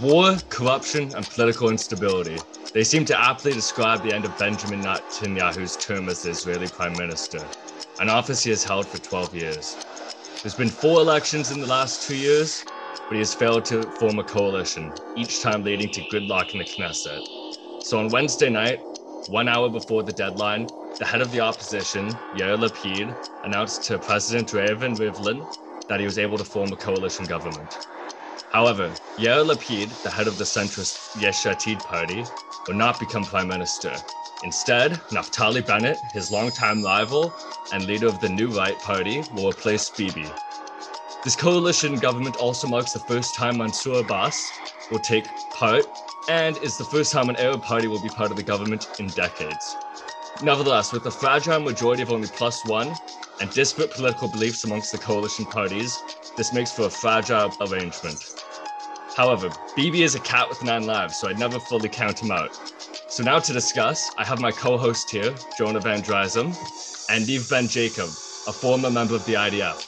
War, corruption, and political instability. They seem to aptly describe the end of Benjamin Netanyahu's term as the Israeli prime minister, an office he has held for 12 years. There's been four elections in the last two years, but he has failed to form a coalition, each time leading to gridlock in the Knesset. So on Wednesday night, one hour before the deadline, the head of the opposition, Yair Lapid, announced to President Reuven Rivlin that he was able to form a coalition government. However, Yair Lapid, the head of the centrist Yesh Atid party, will not become prime minister. Instead, Naftali Bennett, his longtime rival and leader of the New Right party, will replace Bibi. This coalition government also marks the first time Mansour Abbas will take part and is the first time an Arab party will be part of the government in decades. Nevertheless, with a fragile majority of only plus one and disparate political beliefs amongst the coalition parties, this makes for a fragile arrangement. However, Bibi is a cat with nine lives, so I'd never fully count him out. So now to discuss, I have my co-host here, Jonah Van Drysum, and Neave Ben Jacob, a former member of the IDF.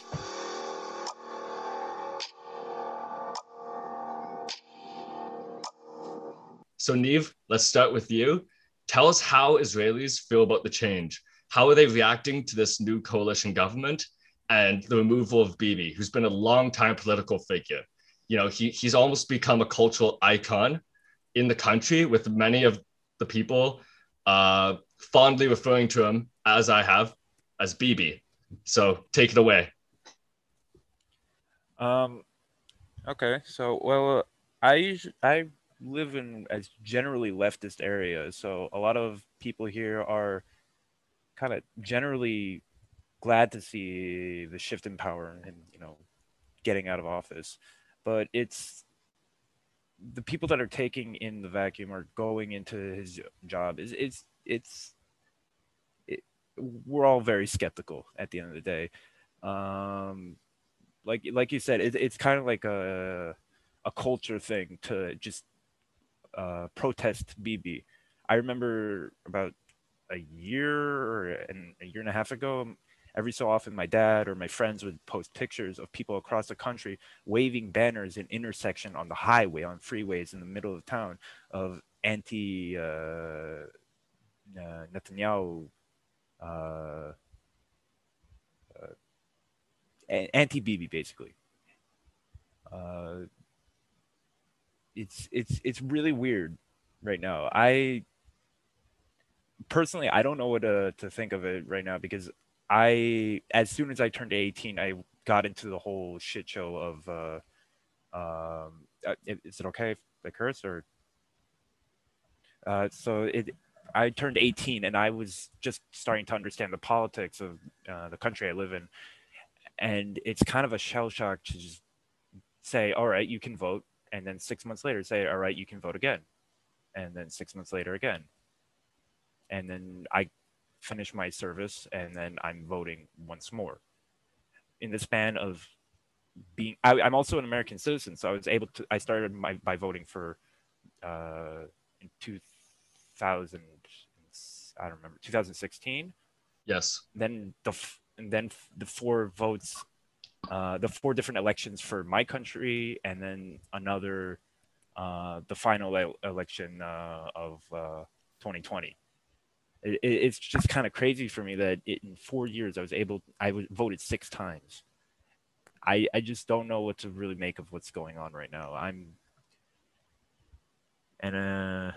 So Neave, let's start with you. Tell us how Israelis feel about the change. How are they reacting to this new coalition government and the removal of Bibi, who's been a long time political figure? you know, he, he's almost become a cultural icon in the country with many of the people uh, fondly referring to him, as I have, as Bibi. So take it away. Um, okay. So, well, I, I live in as generally leftist areas. So a lot of people here are kind of generally glad to see the shift in power and, you know, getting out of office but it's the people that are taking in the vacuum are going into his job. Is it's it's it, we're all very skeptical at the end of the day. Um like like you said it, it's kind of like a a culture thing to just uh protest Bibi i remember about a year and a year and a half ago every so often my dad or my friends would post pictures of people across the country waving banners in intersection on the highway on freeways in the middle of town of anti uh, uh, Netanyahu uh, uh anti Bibi basically. Uh, it's it's it's really weird right now. I personally I don't know what to, to think of it right now because I as soon as I turned 18, I got into the whole shit show of uh, um, uh, is it okay if I curse or? Uh, so it I turned 18 and I was just starting to understand the politics of uh, the country I live in, and it's kind of a shell shock to just say, all right, you can vote, and then six months later say, all right, you can vote again, and then six months later again, and then I finish my service and then I'm voting once more. In the span of being, I, am also an American citizen, so I was able to. I started my by voting for uh, in 2000. I don't remember 2016. Yes. Then the and then the four votes, uh, the four different elections for my country, and then another, uh, the final election uh, of 2020 uh, it, it's just kind of crazy for me that it, in four years I was able I was voted six times. I I just don't know what to really make of what's going on right now. I'm and uh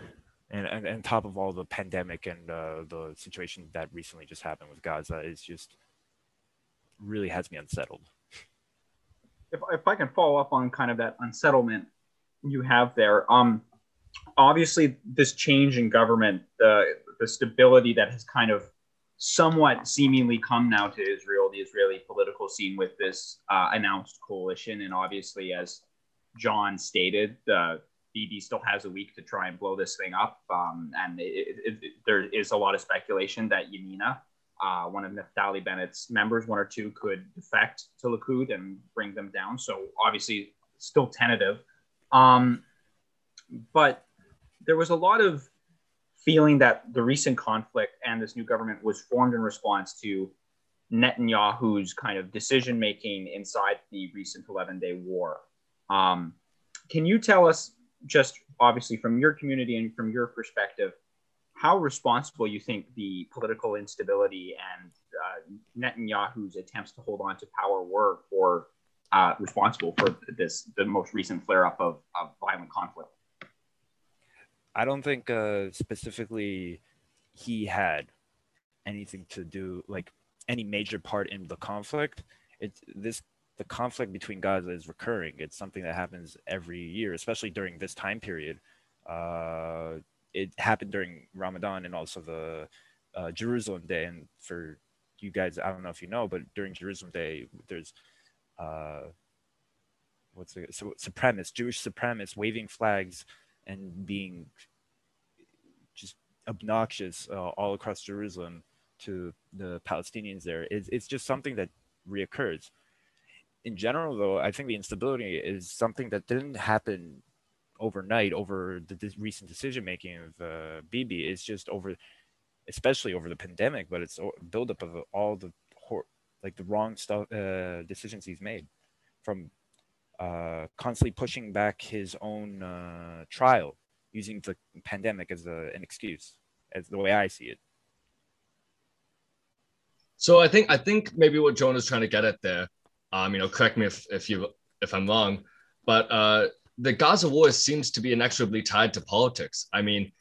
and and, top of all the pandemic and uh, the situation that recently just happened with Gaza is just really has me unsettled. If if I can follow up on kind of that unsettlement you have there, um, obviously this change in government, the the stability that has kind of somewhat seemingly come now to Israel, the Israeli political scene with this uh, announced coalition. And obviously, as John stated, the Bibi still has a week to try and blow this thing up. Um, and it, it, it, there is a lot of speculation that Yamina, uh, one of Naftali Bennett's members, one or two, could defect to Likud and bring them down. So obviously, still tentative. Um, but there was a lot of feeling that the recent conflict and this new government was formed in response to Netanyahu's kind of decision making inside the recent 11 day war. Um, can you tell us just obviously from your community and from your perspective, how responsible you think the political instability and uh, Netanyahu's attempts to hold on to power were for uh, responsible for this the most recent flare up of, of violent conflict. I don't think uh, specifically he had anything to do like any major part in the conflict. It's this the conflict between Gaza is recurring. It's something that happens every year, especially during this time period. Uh, it happened during Ramadan and also the uh, Jerusalem Day. And for you guys, I don't know if you know, but during Jerusalem Day, there's uh, what's it? So supremacists, Jewish supremacists, waving flags and being just obnoxious uh, all across Jerusalem to the Palestinians there. It's, it's just something that reoccurs. In general, though, I think the instability is something that didn't happen overnight over the recent decision making of uh, Bibi. It's just over, especially over the pandemic, but it's a buildup of all the like the wrong stuff uh, decisions he's made, from uh, constantly pushing back his own uh, trial using the pandemic as a, an excuse, as the way I see it. So I think I think maybe what Jonah is trying to get at there, um, you know, correct me if if you if I'm wrong, but uh, the Gaza war seems to be inexorably tied to politics. I mean,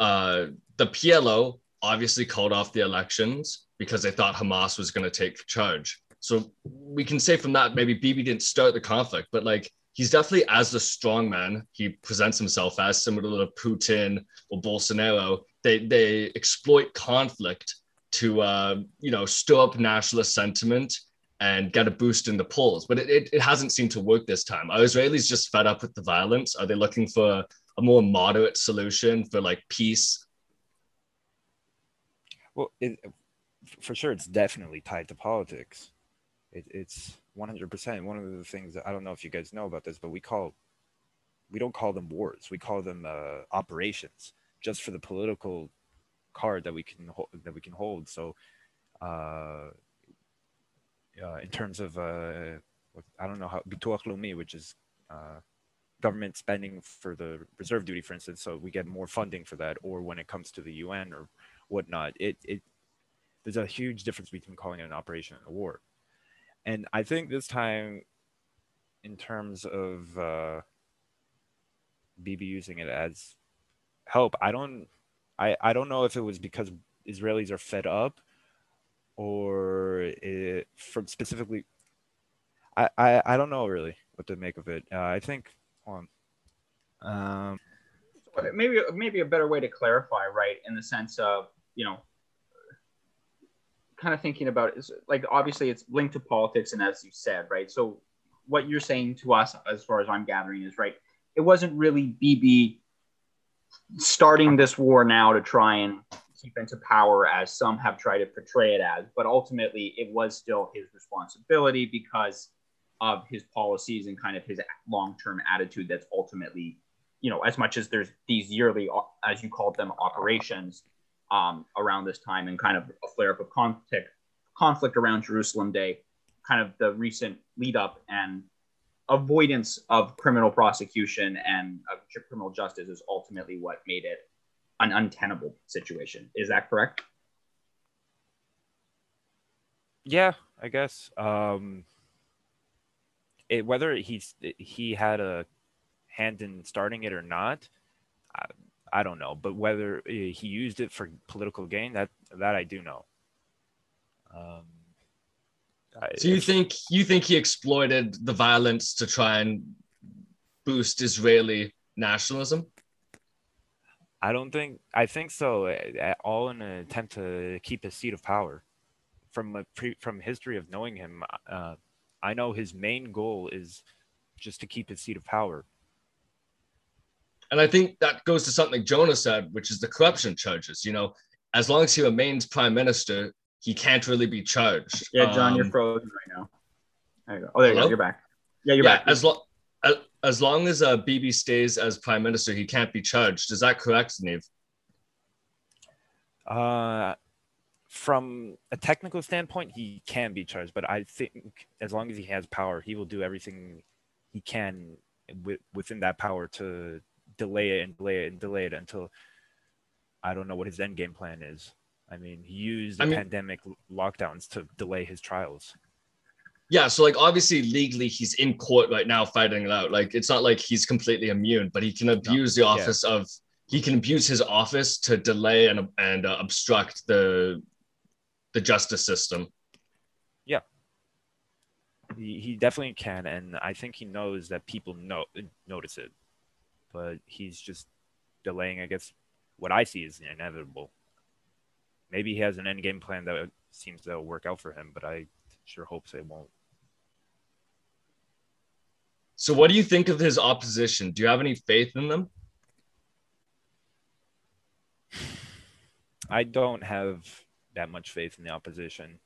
uh, the PLO obviously called off the elections because they thought Hamas was going to take charge. So we can say from that maybe Bibi didn't start the conflict, but like he's definitely as the strong man he presents himself as, similar to Putin or Bolsonaro. They they exploit conflict to uh, you know stir up nationalist sentiment and get a boost in the polls. But it, it, it, hasn't seemed to work this time. Are Israelis just fed up with the violence? Are they looking for a more moderate solution for like peace? Well, it, for sure, it's definitely tied to politics. It, it's 100%. One of the things that I don't know if you guys know about this, but we call we don't call them wars. We call them uh, operations, just for the political card that we can hold, that we can hold. So, uh, uh, in terms of uh, I don't know how Bituach Leumi, which is uh, government spending for the reserve duty, for instance, so we get more funding for that, or when it comes to the UN or whatnot, it it there's a huge difference between calling it an operation and a war. And I think this time, in terms of uh, Bibi using it as help, I don't I, I don't know if it was because Israelis are fed up or it, from specifically I, I, I don't know really what to make of it. Uh, I think um, um maybe maybe a better way to clarify, right? In the sense of you know, kind of thinking about is like obviously it's linked to politics, and as you said, right. So what you're saying to us, as far as I'm gathering, is right. It wasn't really Bibi starting this war now to try and keep into power as some have tried to portray it as, but ultimately it was still his responsibility because of his policies and kind of his long-term attitude that's ultimately, you know, as much as there's these yearly, uh, as you called them, operations um, around this time and kind of a flare up of conflict, conflict around Jerusalem Day, kind of the recent lead up and avoidance of criminal prosecution and criminal justice is ultimately what made it an untenable situation. Is that correct? Yeah, I guess. Um, it, whether he's he had a hand in starting it or not, I, I don't know. But whether he used it for political gain, that that I do know. Um, so you think you think he exploited the violence to try and boost Israeli nationalism? I don't think. I think so. At All in an attempt to keep his seat of power. From a pre, from history of knowing him, uh, I know his main goal is just to keep his seat of power. And I think that goes to something Jonah said, which is the corruption charges. You know, as long as he remains prime minister, he can't really be charged. Yeah, John, um, you're frozen right now. There you go. Oh, there you go. You're back. Yeah, you're yeah, back. As long as long as uh, Bibi stays as prime minister, he can't be charged. Is that correct, Neave? Uh, from a technical standpoint, he can be charged, but I think as long as he has power, he will do everything he can within that power to delay it and delay it and delay it until I don't know what his end game plan is. I mean, he used the I mean- pandemic lockdowns to delay his trials. Yeah, so like obviously legally he's in court right now fighting it out. Like it's not like he's completely immune, but he can abuse the office of he can abuse his office to delay and and uh, obstruct the the justice system. Yeah, he, he definitely can, and I think he knows that people know notice it, but he's just delaying. I guess what I see is inevitable. Maybe he has an end game plan that seems to work out for him, but I sure hope it won't. So what do you think of his opposition? Do you have any faith in them? I don't have that much faith in the opposition,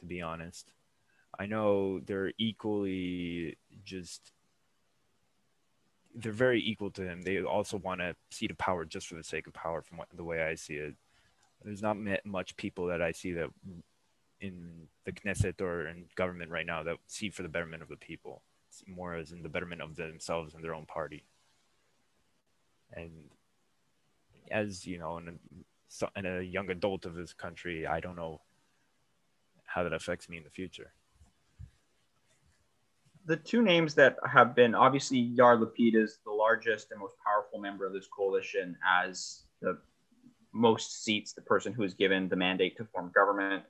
to be honest. I know they're equally just they're very equal to him. They also want a seat of power just for the sake of power, from what, the way I see it. There's not much people that I see that in the Knesset or in government right now that see for the betterment of the people, see more as in the betterment of themselves and their own party. And as you know, in a, in a young adult of this country, I don't know how that affects me in the future. The two names that have been obviously Yair Lapid is the largest and most powerful member of this coalition as the most seats, the person who is given the mandate to form government.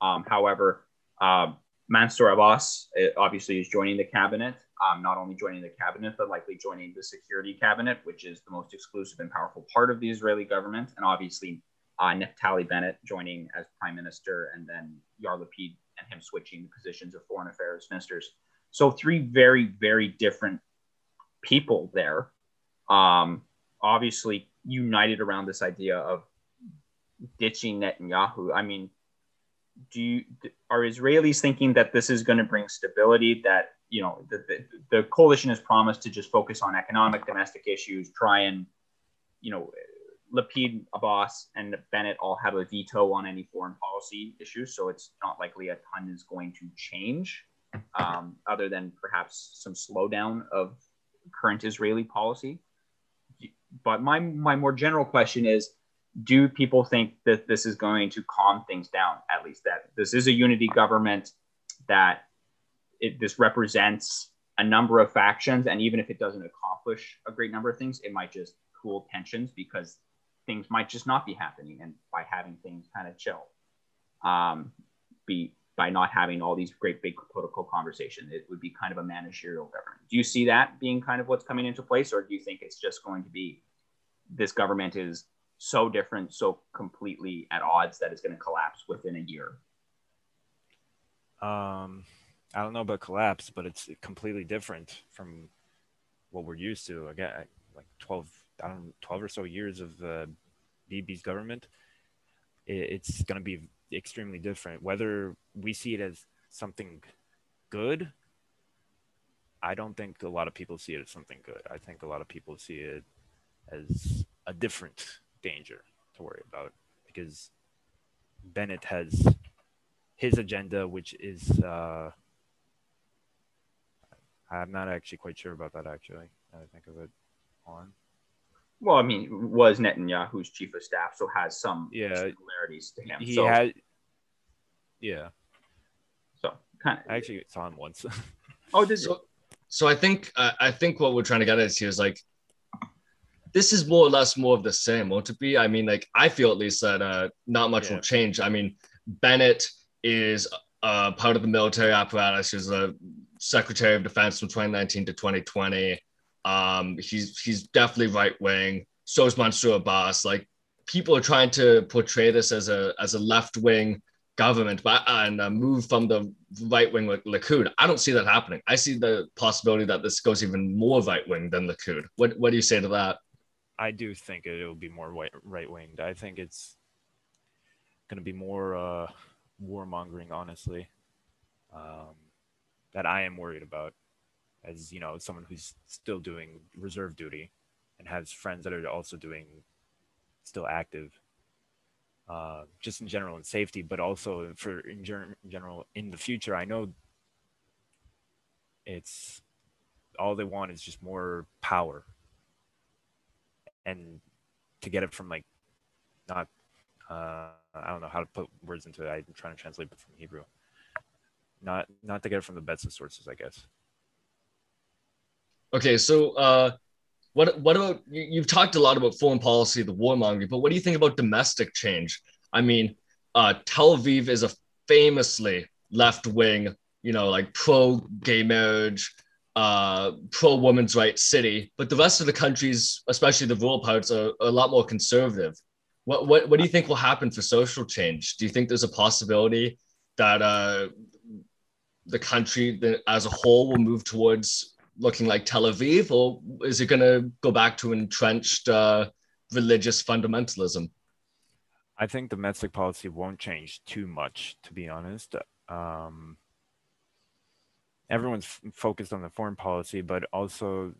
Um, however, uh, Mansour Abbas uh, obviously is joining the cabinet, um, not only joining the cabinet, but likely joining the security cabinet, which is the most exclusive and powerful part of the Israeli government. And obviously, uh, Naftali Bennett joining as prime minister, and then Yair Lapid and him switching the positions of foreign affairs ministers. So three very, very different people there, um, obviously united around this idea of ditching Netanyahu. I mean, do you are Israelis thinking that this is going to bring stability? That you know, the, the, the coalition has promised to just focus on economic, domestic issues, try and you know, Lapid, Abbas, and Bennett all have a veto on any foreign policy issues, so it's not likely a ton is going to change um, other than perhaps some slowdown of current Israeli policy. But my, my more general question is do people think that this is going to calm things down, at least that this is a unity government, that it, this represents a number of factions, and even if it doesn't accomplish a great number of things, it might just cool tensions because things might just not be happening, and by having things kind of chill, um, be by not having all these great big political conversations. It would be kind of a managerial government. Do you see that being kind of what's coming into place, or do you think it's just going to be this government is so different, so completely at odds that it's going to collapse within a year? Um, I don't know about collapse, but it's completely different from what we're used to. Again, like 12, I don't know, 12 or so years of uh, Bibi's government. It, it's going to be extremely different. Whether we see it as something good, I don't think a lot of people see it as something good. I think a lot of people see it as a different danger to worry about because Bennett has his agenda, which is uh, I'm not actually quite sure about that. Actually, I think of it, on. Well, I mean, was Netanyahu's chief of staff, so has some Yeah. similarities to him. He so, had, yeah. so kind of. I actually saw him once. oh, did you? So, so I think uh, I think what we're trying to get at is here is like this is more or less more of the same, won't it be? I mean, like I feel at least that uh, not much Yeah. will change. I mean, Bennett is uh, part of the military apparatus. He was a Secretary of Defense from 2019 to 2020. Um, he's he's definitely right wing. So is Mansour Abbas. Like people are trying to portray this as a as a left wing government, but and uh, move from the right wing like Likud. I don't see that happening. I see the possibility that this goes even more right wing than Likud. What what do you say to that? I do think it will be more right winged. I think it's going to be more uh, warmongering, honestly. Um, that I am worried about, as you know, someone who's still doing reserve duty and has friends that are also doing still active. Uh, just in general in safety, but also for in ger- general in the future. I know it's all they want is just more power and to get it from like not uh, I don't know how to put words into it. I'm trying to translate it from Hebrew. Not not to get it from the best of sources, I guess. Okay, so uh, what what about you, you've talked a lot about foreign policy, the warmongering, but what do you think about domestic change? I mean, uh, Tel Aviv is a famously left wing, you know, like pro gay marriage, uh, pro women's rights city, but the rest of the countries, especially the rural parts, are, are a lot more conservative. What, what what do you think will happen for social change? Do you think there's a possibility that uh, the country as a whole will move towards looking like Tel Aviv, or is it going to go back to entrenched uh, religious fundamentalism? I think domestic policy won't change too much, to be honest. Um, everyone's f- focused on the foreign policy, but also,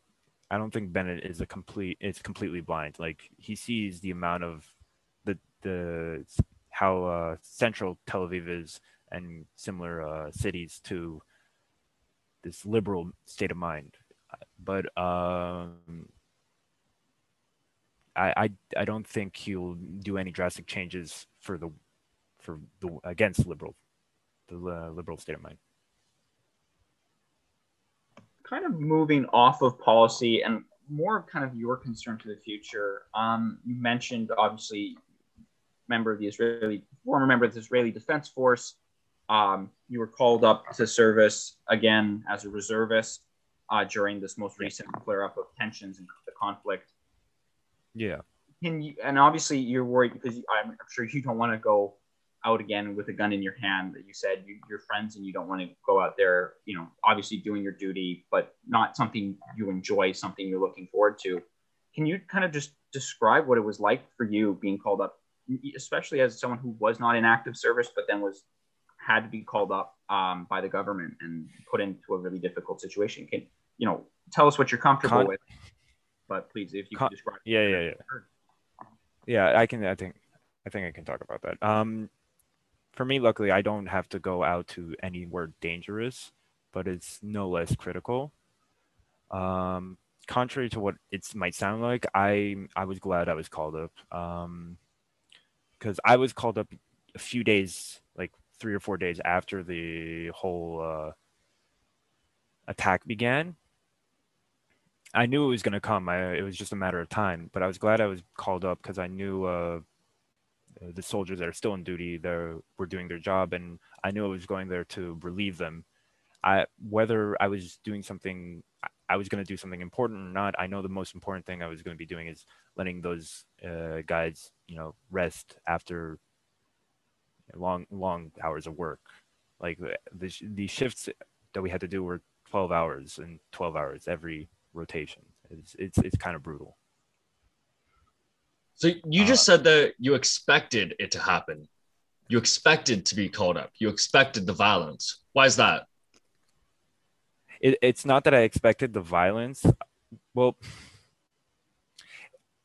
I don't think Bennett is a complete. It's completely blind. Like he sees the amount of the the how uh, central Tel Aviv is and similar uh, cities to this liberal state of mind. But um, I, I I don't think he'll do any drastic changes for the for the against liberal the uh, liberal state of mind. Kind of moving off of policy and more of kind of your concern to the future. Um, you mentioned obviously member of the Israeli former member of the Israeli Defense Force. Um, you were called up to service again as a reservist uh, during this most recent flare up of tensions and the conflict. Yeah. Can you, and obviously you're worried because I'm sure you don't want to go out again with a gun in your hand that you said you, are friends and you don't want to go out there, you know, obviously doing your duty, but not something you enjoy, something you're looking forward to. Can you kind of just describe what it was like for you being called up, especially as someone who was not in active service, but then was had to be called up um, by the government and put into a really difficult situation? Can you know tell us what you're comfortable Con- with? But please, if you Con- describe. Yeah, yeah, yeah. Yeah, I can. I think. I think I can talk about that. Um, for me, luckily, I don't have to go out to anywhere dangerous, but it's no less critical. Um, contrary to what it might sound like, I I was glad I was called up. Um, because I was called up a few days, three or four days after the whole uh, attack began. I knew it was going to come. I, it was just a matter of time. But I was glad I was called up because I knew uh, the soldiers that are still in duty they were doing their job, and I knew I was going there to relieve them. I whether I was doing something, I was going to do something important or not. I know the most important thing I was going to be doing is letting those uh, guys, you know, rest after long long hours of work. Like the the shifts that we had to do were 12 hours and 12 hours every rotation. It's it's, it's kind of brutal. So you just uh, said that you expected it to happen. You expected to be called up. You expected the violence. Why is that? It, it's not that I expected the violence. Well,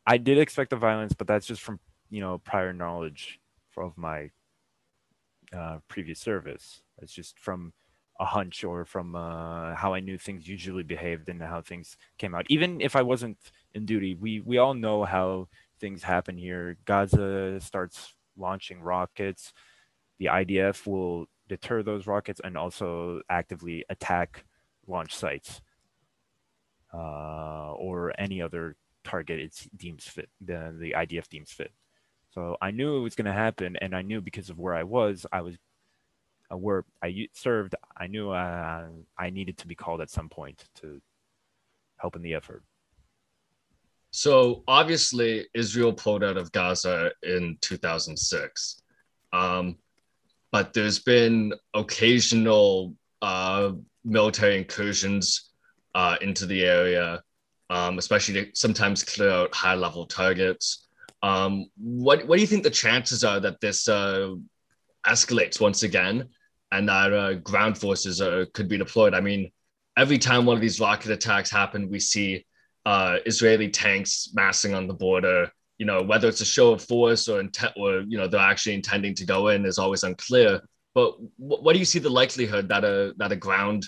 I did expect the violence, but that's just from you know prior knowledge of my uh, previous service. It's just from a hunch or from uh, how I knew things usually behaved and how things came out. Even if I wasn't in duty, we we all know how things happen here. Gaza starts launching rockets. The IDF will deter those rockets and also actively attack launch sites uh, or any other target it deems fit. The the IDF deems fit. So I knew it was going to happen, and I knew because of where I was, I was uh, where I served, I knew uh, I needed to be called at some point to help in the effort. So obviously, Israel pulled out of Gaza in 2006, um, but there's been occasional uh, military incursions uh, into the area, um, especially to sometimes clear out high-level targets. Um, what what do you think the chances are that this uh, escalates once again and that uh, ground forces uh, could be deployed. I mean, every time one of these rocket attacks happen, we see uh, Israeli tanks massing on the border. You know, whether it's a show of force or intent, or you know, they're actually intending to go in is always unclear. But w- what do you see the likelihood that a that a ground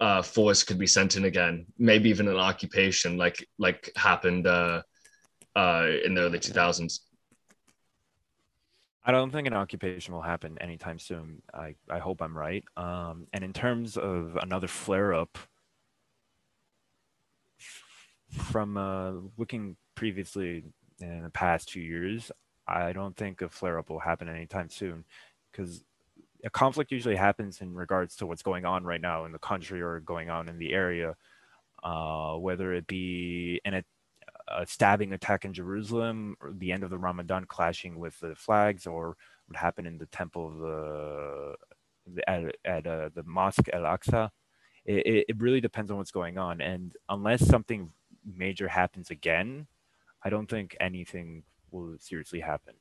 uh, force could be sent in again? Maybe even an occupation, like like happened uh, in the early 2000s. I don't think an occupation will happen anytime soon. I, I hope I'm right. Um, and in terms of another flare up, from uh, looking previously in the past two years, I don't think a flare up will happen anytime soon because a conflict usually happens in regards to what's going on right now in the country or going on in the area, uh, whether it be in a, a, stabbing attack in Jerusalem, or the end of the Ramadan clashing with the flags, or what happened in the temple of the, at, at uh, the mosque Al Aqsa. It, it really depends on what's going on, and unless something major happens again, I don't think anything will seriously happen.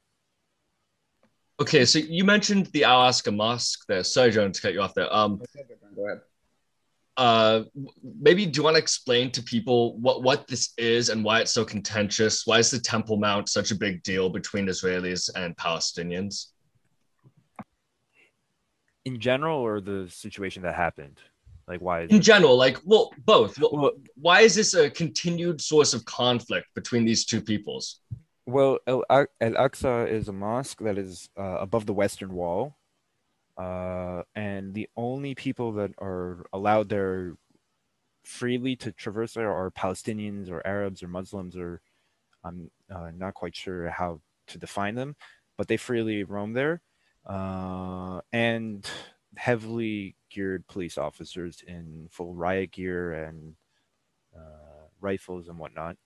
Okay, so you mentioned the Al Aqsa Mosque there. Sorry, John, to cut you off there. Um, Go ahead. Uh, maybe do you want to explain to people what what this is and why it's so contentious? Why is the Temple Mount such a big deal between Israelis and Palestinians? In general, or the situation that happened? Like, why? in general, like, well, both. Well, why is this a continued source of conflict between these two peoples? Well, El, Al Aqsa is a mosque that is uh, above the Western Wall. Uh, and the only people that are allowed there freely to traverse there are Palestinians or Arabs or Muslims, or I'm uh, not quite sure how to define them, but they freely roam there. Uh, and heavily geared police officers in full riot gear and uh, rifles and whatnot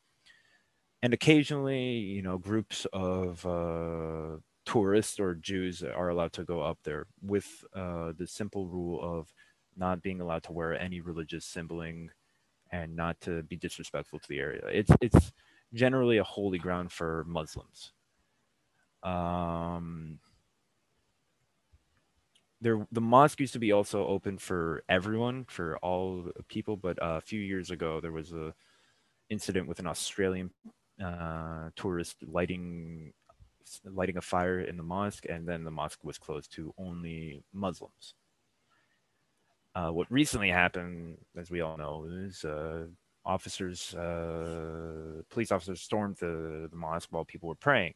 and occasionally, you know, groups of uh, tourists or Jews are allowed to go up there with uh, the simple rule of not being allowed to wear any religious symboling and not to be disrespectful to the area. It's it's generally a holy ground for Muslims. Um, there, the mosque used to be also open for everyone, for all people, but uh, a few years ago there was a incident with an Australian uh, tourist lighting lighting a fire in the mosque, and then the mosque was closed to only Muslims. Uh, what recently happened, as we all know, is uh, officers, uh, police officers stormed the, the mosque while people were praying.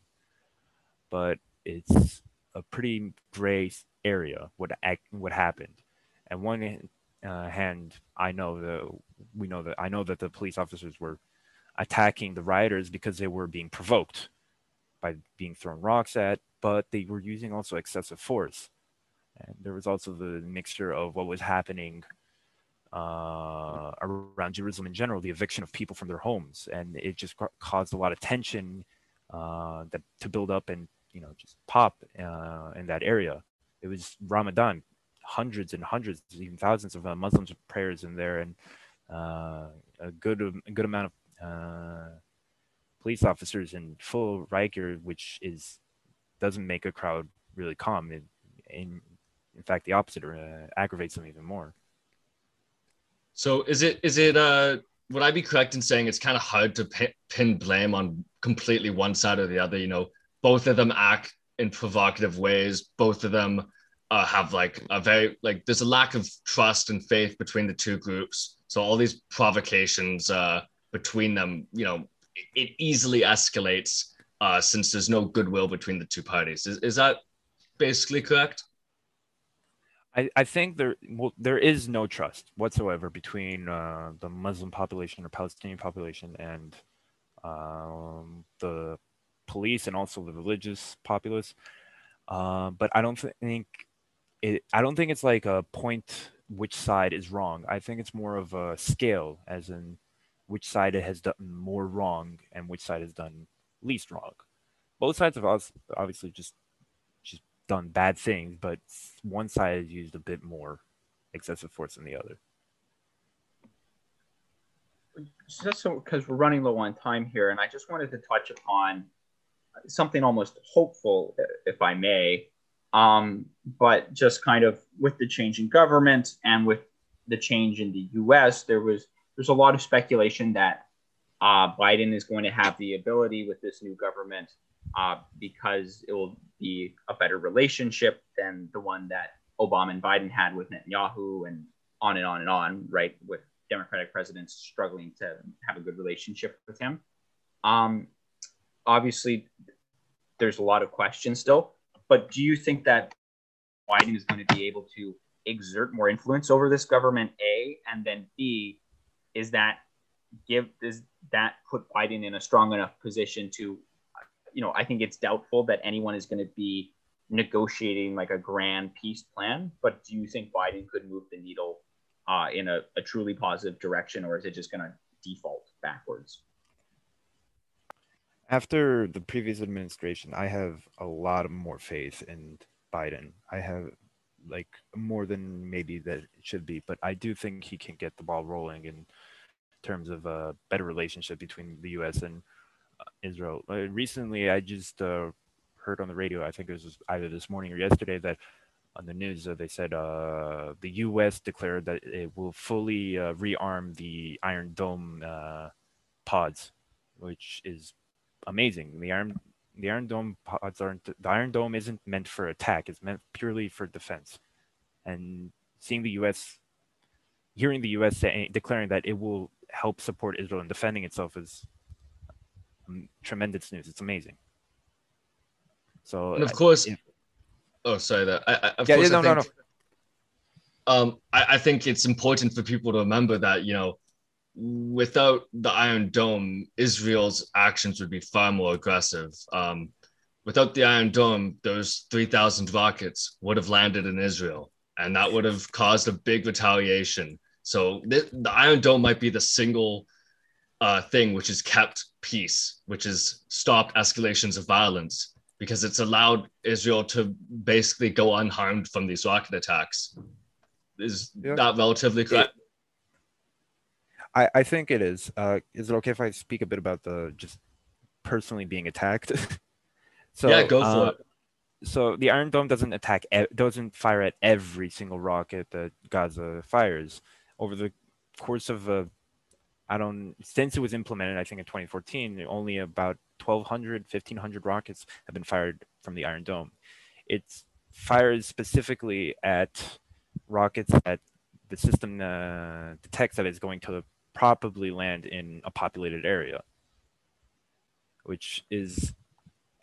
But it's a pretty gray area. What what happened? And one uh, hand, I know that we know that I know that the police officers were attacking the rioters because they were being provoked by being thrown rocks at, but they were using also excessive force. And there was also the mixture of what was happening uh, around Jerusalem in general, the eviction of people from their homes, and it just caused a lot of tension uh, that to build up and you know just pop uh, in that area. It was Ramadan, hundreds and hundreds, even thousands of uh, Muslims prayers in there, and uh, a good a good amount of uh, police officers in full riot gear, which is doesn't make a crowd really calm. It, in in fact, the opposite uh, aggravates them even more. So is it is it uh would I be correct in saying it's kind of hard to pin, pin blame on completely one side or the other? You know, both of them act in provocative ways. Both of them uh, have like a very like there's a lack of trust and faith between the two groups. So all these provocations uh, between them, you know, it easily escalates uh, since there's no goodwill between the two parties. Is, is that basically correct? I, I think there well, there is no trust whatsoever between uh, the Muslim population or Palestinian population and um, the police and also the religious populace. Uh, but I don't think it. I don't think it's like a point which side is wrong. I think it's more of a scale, as in which side has done more wrong and which side has done least wrong. Both sides have obviously just just done bad things, but one side has used a bit more excessive force than the other. Just so because we're running low on time here, and I just wanted to touch upon something almost hopeful, if I may. Um, but just kind of with the change in government and with the change in the U.S., there was there's a lot of speculation that uh, Biden is going to have the ability with this new government uh, because it will be a better relationship than the one that Obama and Biden had with Netanyahu and on and on and on, right? With Democratic presidents struggling to have a good relationship with him. Um, obviously there's a lot of questions still, but do you think that Biden is going to be able to exert more influence over this government? A and then B, is that give does that put Biden in a strong enough position to, you know, I think it's doubtful that anyone is going to be negotiating like a grand peace plan. But do you think Biden could move the needle uh, in a, a truly positive direction, or is it just going to default backwards? After the previous administration, I have a lot more faith in Biden. I have like more than maybe that it should be, but I do think he can get the ball rolling in terms of a better relationship between the U.S. and uh, Israel. Uh, recently, I just uh, heard on the radio, I think it was either this morning or yesterday, that on the news uh, they said uh, the U.S. declared that it will fully uh, rearm the Iron Dome pods, which is amazing. The Iron the Iron Dome pods aren't the Iron Dome isn't meant for attack; it's meant purely for defense. And seeing the U.S. hearing the U.S. Say, declaring that it will help support Israel in defending itself is um, tremendous news. It's amazing. So, and of course, oh, sorry, that I, I, of yeah, course, yeah, no, I think, no, no. Um, I, I think it's important for people to remember that you know without the Iron Dome, Israel's actions would be far more aggressive. Um, without the Iron Dome, those 3,000 rockets would have landed in Israel, and that would have caused a big retaliation. So th- the Iron Dome might be the single uh, thing which has kept peace, which has stopped escalations of violence, because it's allowed Israel to basically go unharmed from these rocket attacks. Is yeah. that relatively correct? I, I think it is. Uh, is it okay if I speak a bit about the just personally being attacked? so yeah, go for uh, it. So the Iron Dome doesn't attack, doesn't fire at every single rocket that Gaza fires. Over the course of a, I don't, since it was implemented, I think in 2014, only about 1,200, 1,500 rockets have been fired from the Iron Dome. It fires specifically at rockets that the system uh, detects that is going to probably land in a populated area, which is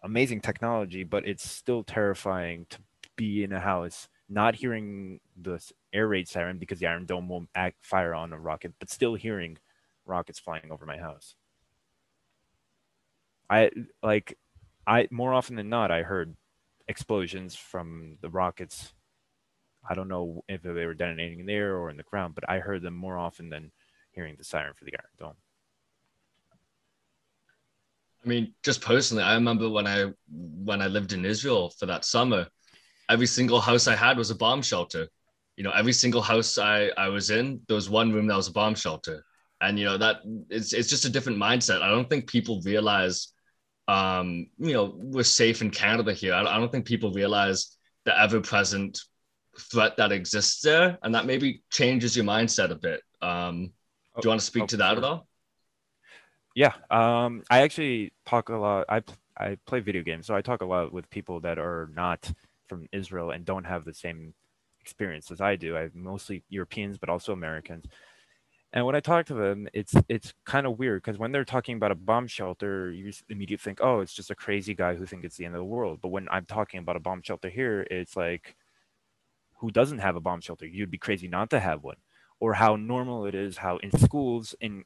amazing technology, but it's still terrifying to be in a house not hearing the air raid siren because the Iron Dome won't act, fire on a rocket, but still hearing rockets flying over my house. I like, I more often than not, I heard explosions from the rockets. I don't know if they were detonating in the air or in the ground, but I heard them more often than hearing the siren for the Iron Dome. I mean, just personally, I remember when I when I lived in Israel for that summer, every single house I had was a bomb shelter. You know, every single house I, I was in, there was one room that was a bomb shelter. And you know, that it's it's just a different mindset. I don't think people realize um, you know, we're safe in Canada here. I, I don't think people realize the ever-present threat that exists there, and that maybe changes your mindset a bit. Um, do you want to speak oh, to that at all? Yeah, um, I actually talk a lot. I I play video games, so I talk a lot with people that are not from Israel and don't have the same experience as I do. I have mostly Europeans, but also Americans. And when I talk to them, it's it's kind of weird because when they're talking about a bomb shelter, you immediately think, oh, it's just a crazy guy who thinks it's the end of the world. But when I'm talking about a bomb shelter here, it's like, who doesn't have a bomb shelter? You'd be crazy not to have one or how normal it is how in schools in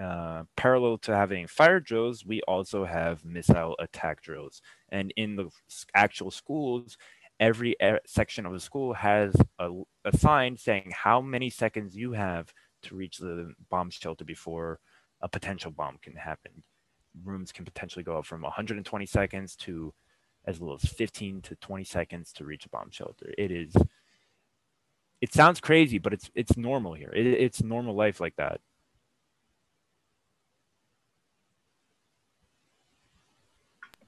uh, parallel to having fire drills, we also have missile attack drills. And in the actual schools, every section of the school has a, a, sign saying how many seconds you have to reach the bomb shelter before a potential bomb can happen. Rooms can potentially go up from 120 seconds to as little as 15 to 20 seconds to reach a bomb shelter. It is it sounds crazy, but it's it's normal here. It, it's normal life like that.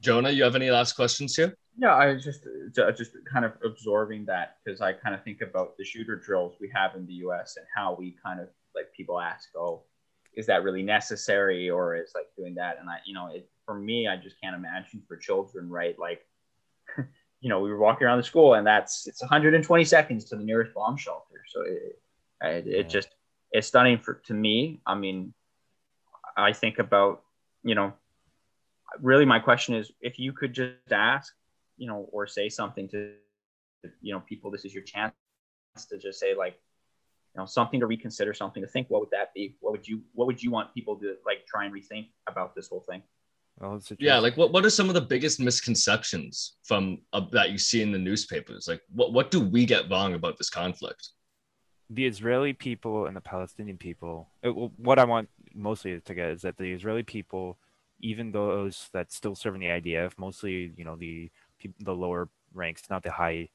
Jonah, you have any last questions here? Yeah, I just just kind of absorbing that because I kind of think about the shooter drills we have in the U.S. and how we kind of like people ask, "Oh, is that really necessary?" or is like doing that, and I, you know, it, for me, I just can't imagine for children, right? Like you know, we were walking around the school and that's it's 120 seconds to the nearest bomb shelter. So it, it, it just it's stunning for to me. I mean, I think about you know really, my question is, if you could just ask, you know, or say something to, you know, people, this is your chance to just say like, you know, something to reconsider, something to think. What would that be? What would you What would you want people to like try and rethink about this whole thing? Well, yeah, like what, what are some of the biggest misconceptions from uh, that you see in the newspapers? Like what what do we get wrong about this conflict? The Israeli people and the Palestinian people. It, uh, what I want mostly to get is that the Israeli people, even those that still serve in the IDF, mostly you know the the lower ranks, not the high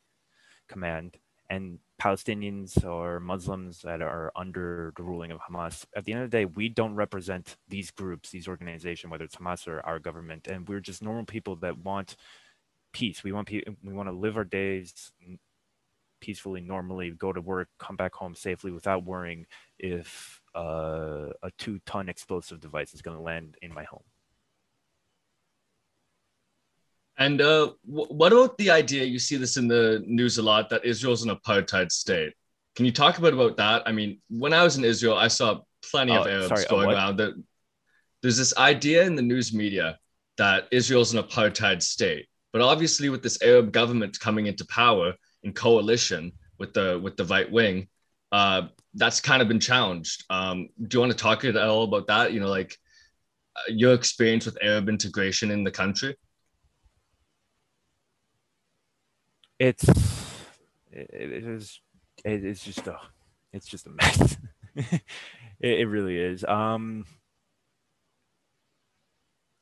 command, and Palestinians or Muslims that are under the ruling of Hamas. At the end of the day, we don't represent these groups, these organizations, whether it's Hamas or our government, and we're just normal people that want peace. We want pe- we want to live our days peacefully, normally, go to work, come back home safely without worrying if uh, a two-ton explosive device is going to land in my home. And uh, what about the idea? You see this in the news a lot that Israel's an apartheid state. Can you talk a bit about that? I mean, when I was in Israel, I saw plenty oh, of Arabs sorry, going around. That there's this idea in the news media that Israel's an apartheid state, but obviously, with this Arab government coming into power in coalition with the with the right wing, uh, that's kind of been challenged. Um, do you want to talk at all about that? You know, like uh, your experience with Arab integration in the country. It's it, is it, it's just a it's just a mess. it, it really is. Um,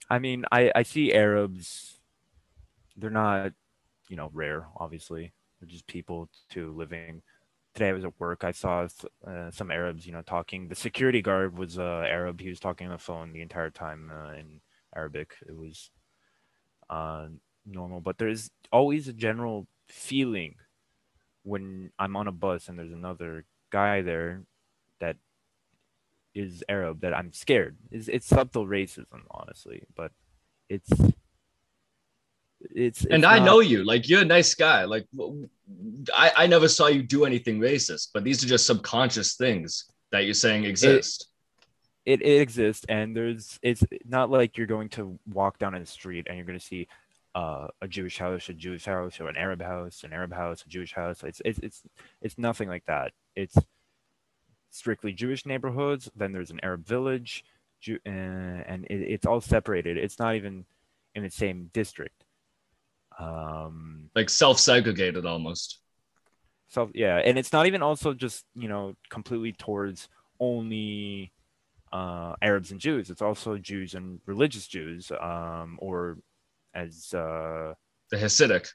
I mean, I I see Arabs. They're not, you know, rare. Obviously, they're just people too living. Today I was at work. I saw uh, some Arabs, you know, talking. The security guard was uh, Arab. He was talking on the phone the entire time uh, in Arabic. It was uh, normal, but there's always a general feeling when I'm on a bus and there's another guy there that is Arab that I'm scared. It's, it's subtle racism, honestly, but it's it's, it's and I know you like you're a nice guy. Like I I never saw you do anything racist, but these are just subconscious things that you're saying exist. It, it, it exists, and there's it's not like you're going to walk down in the street and you're going to see uh, a Jewish house, a Jewish house, or an Arab house, an Arab house, a Jewish house. It's it's it's it's nothing like that. It's strictly Jewish neighborhoods. Then there's an Arab village, Jew, uh, and it, it's all separated. It's not even in the same district. Um, like self-segregated almost. Self, yeah, and it's not even also just you know completely towards only uh, Arabs and Jews. It's also Jews and religious Jews, um, or as uh, the Hasidic.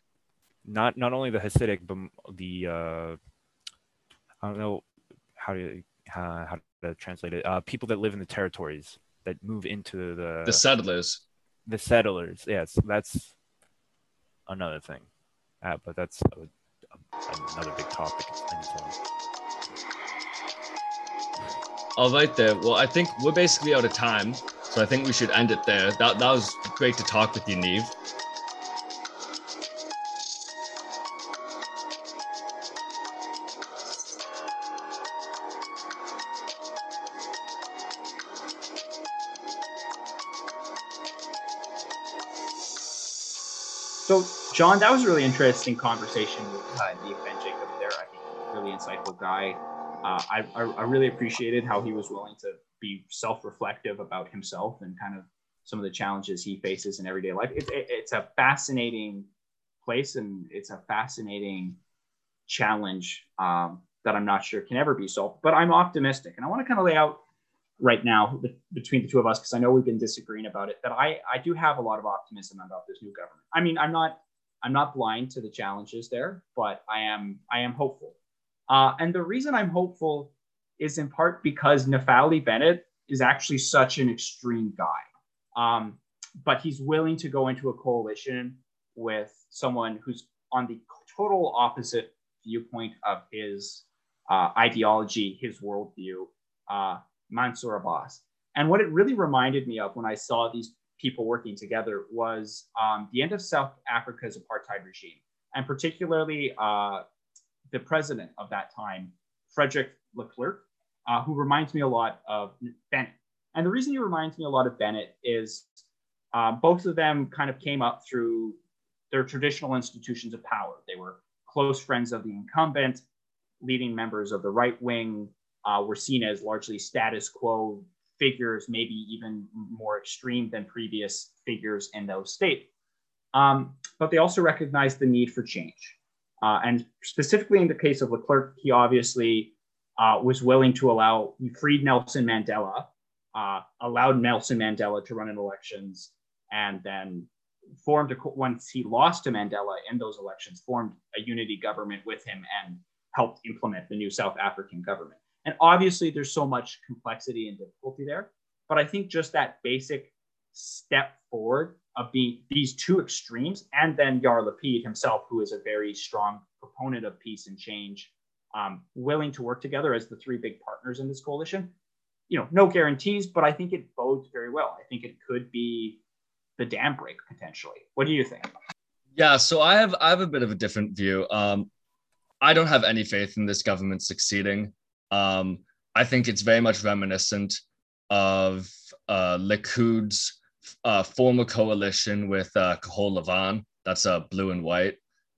Not not only the Hasidic, but the uh, I don't know how to how, how to translate it. Uh, people that live in the territories that move into the the settlers. The settlers, yes, that's another thing. Uh, but that's another big topic in its own. All right, there. Well, I think we're basically out of time. So I think we should end it there. That, that was great to talk with you, Neave. So, John, that was a really interesting conversation with uh, Neave Ben Jacob there. I think really insightful guy. Uh, I, I, really appreciated how he was willing to be self-reflective about himself and kind of some of the challenges he faces in everyday life. It, it, it's a fascinating place and it's a fascinating challenge um, that I'm not sure can ever be solved. But I'm optimistic, and I want to kind of lay out right now between the two of us because I know we've been disagreeing about it. That I I do have a lot of optimism about this new government. I mean, I'm not I'm not blind to the challenges there, but I am I am hopeful. Uh, and the reason I'm hopeful is in part because Naftali Bennett is actually such an extreme guy. Um, but he's willing to go into a coalition with someone who's on the total opposite viewpoint of his uh, ideology, his worldview, uh, Mansour Abbas. And what it really reminded me of when I saw these people working together was um, the end of South Africa's apartheid regime, and particularly uh, the president of that time, Frederick de Klerk, uh, who reminds me a lot of Bennett. And the reason he reminds me a lot of Bennett is Uh, both of them kind of came up through their traditional institutions of power. They were close friends of the incumbent, leading members of the right wing, uh, were seen as largely status quo figures, maybe even more extreme than previous figures in those states. Um, but they also recognized the need for change. Uh, and specifically in the case of de Klerk, he obviously uh, was willing to allow, he freed Nelson Mandela, uh, allowed Nelson Mandela to run in elections, and then formed, a, once he lost to Mandela in those elections, formed a unity government with him and helped implement the new South African government. And obviously, there's so much complexity and difficulty there. But I think just that basic step forward of being these two extremes, and then Yair Lapid himself, who is a very strong proponent of peace and change, um, willing to work together as the three big partners in this coalition. You know, no guarantees, but I think it bodes very well. I think it could be the dam break potentially. What do you think? Yeah, so I have I have a bit of a different view. Um, I don't have any faith in this government succeeding. Um, I think it's very much reminiscent of uh, Likud's uh, former coalition with uh, Kahol Lavan, that's uh, blue and white,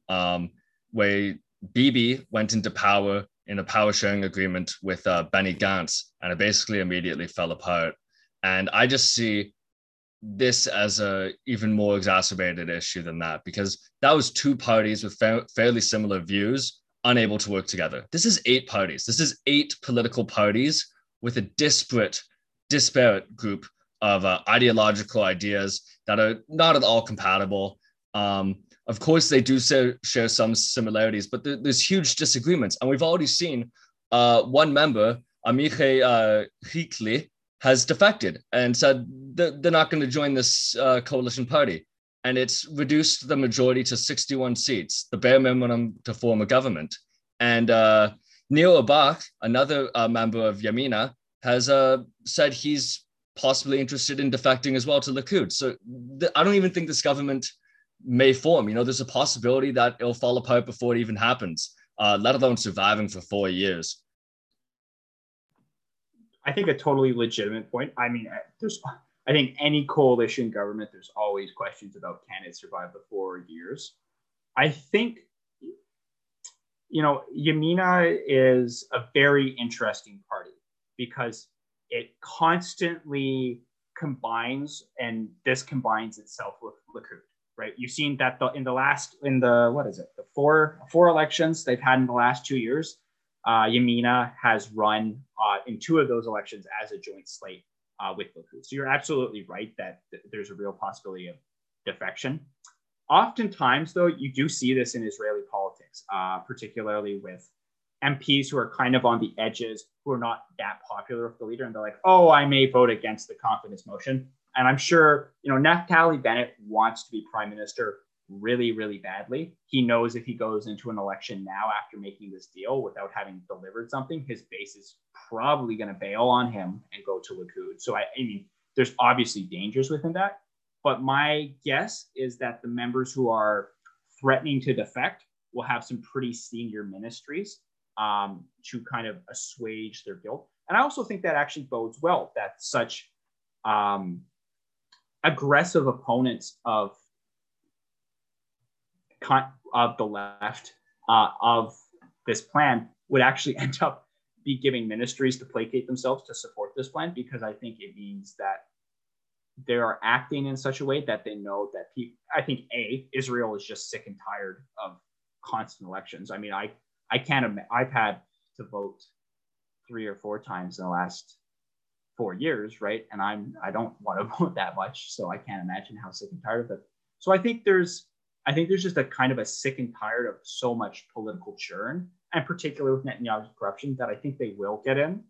um, where Bibi went into power in a power sharing agreement with uh, Benny Gantz, and it basically immediately fell apart. And I just see this as a even more exacerbated issue than that because that was two parties with fa- fairly similar views unable to work together. This is eight parties. This is eight political parties with a disparate, disparate group of uh, ideological ideas that are not at all compatible. Um, of course, they do share some similarities, but there, there's huge disagreements. And we've already seen uh, one member, Amichai uh, Chikli, has defected and said they're not going to join this uh, coalition party and it's reduced the majority to 61 seats, the bare minimum to form a government. And uh, Nir Orbach, another uh, member of Yamina, has uh, said he's possibly interested in defecting as well to Likud. So th- I don't even think this government may form. You know, there's a possibility that it'll fall apart before it even happens, uh, let alone surviving for four years. I think a totally legitimate point. I mean, there's I think any coalition government, there's always questions about can it survive the four years. I think, you know, Yamina is a very interesting party because it constantly combines, and this combines itself with Likud, right? You've seen that the, in the last, in the what is it, the four four elections they've had in the last two years, uh, Yamina has run uh, in two of those elections as a joint slate uh, with Likud. So you're absolutely right that th- there's a real possibility of defection. Oftentimes, though, you do see this in Israeli politics, uh, particularly with MPs who are kind of on the edges, who are not that popular with the leader, and they're like, "Oh, I may vote against the confidence motion." And I'm sure you know Naftali Bennett wants to be prime minister really, really badly. He knows if he goes into an election now after making this deal without having delivered something, his base is probably going to bail on him and go to Likud. So I, I mean, there's obviously dangers within that. But my guess is that the members who are threatening to defect will have some pretty senior ministries um, to kind of assuage their guilt. And I also think that actually bodes well that such um, aggressive opponents of of the left uh, of this plan would actually end up be giving ministries to placate themselves to support this plan because I think it means that they are acting in such a way that they know that people. I think a Israel is just sick and tired of constant elections. I mean, I I can't. I've had to vote three or four times in the last four years, right? And I'm I don't want to vote that much, so I can't imagine how sick and tired of it. So I think there's I think there's just a kind of a sick and tired of so much political churn, and particularly with Netanyahu's corruption, that I think they will get in.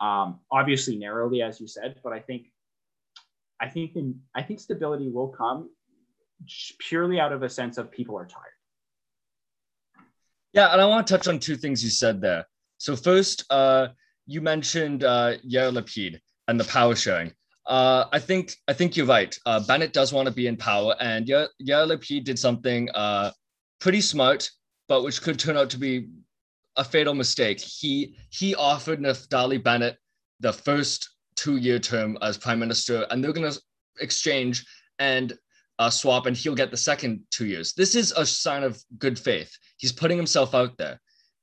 Um, obviously, narrowly, as you said, but I think, I think, in, I think stability will come purely out of a sense of people are tired. Yeah, and I want to touch on two things you said there. So first, uh, you mentioned uh, Yair Lapid and the power sharing. Uh, I think I think you're right. Uh, Bennett does want to be in power, and Yair, Lapid did something uh, pretty smart, but which could turn out to be a fatal mistake. He he offered Naftali Bennett the first two-year term as prime minister, and they're going to exchange and uh, swap, and he'll get the second two years. This is a sign of good faith. He's putting himself out there.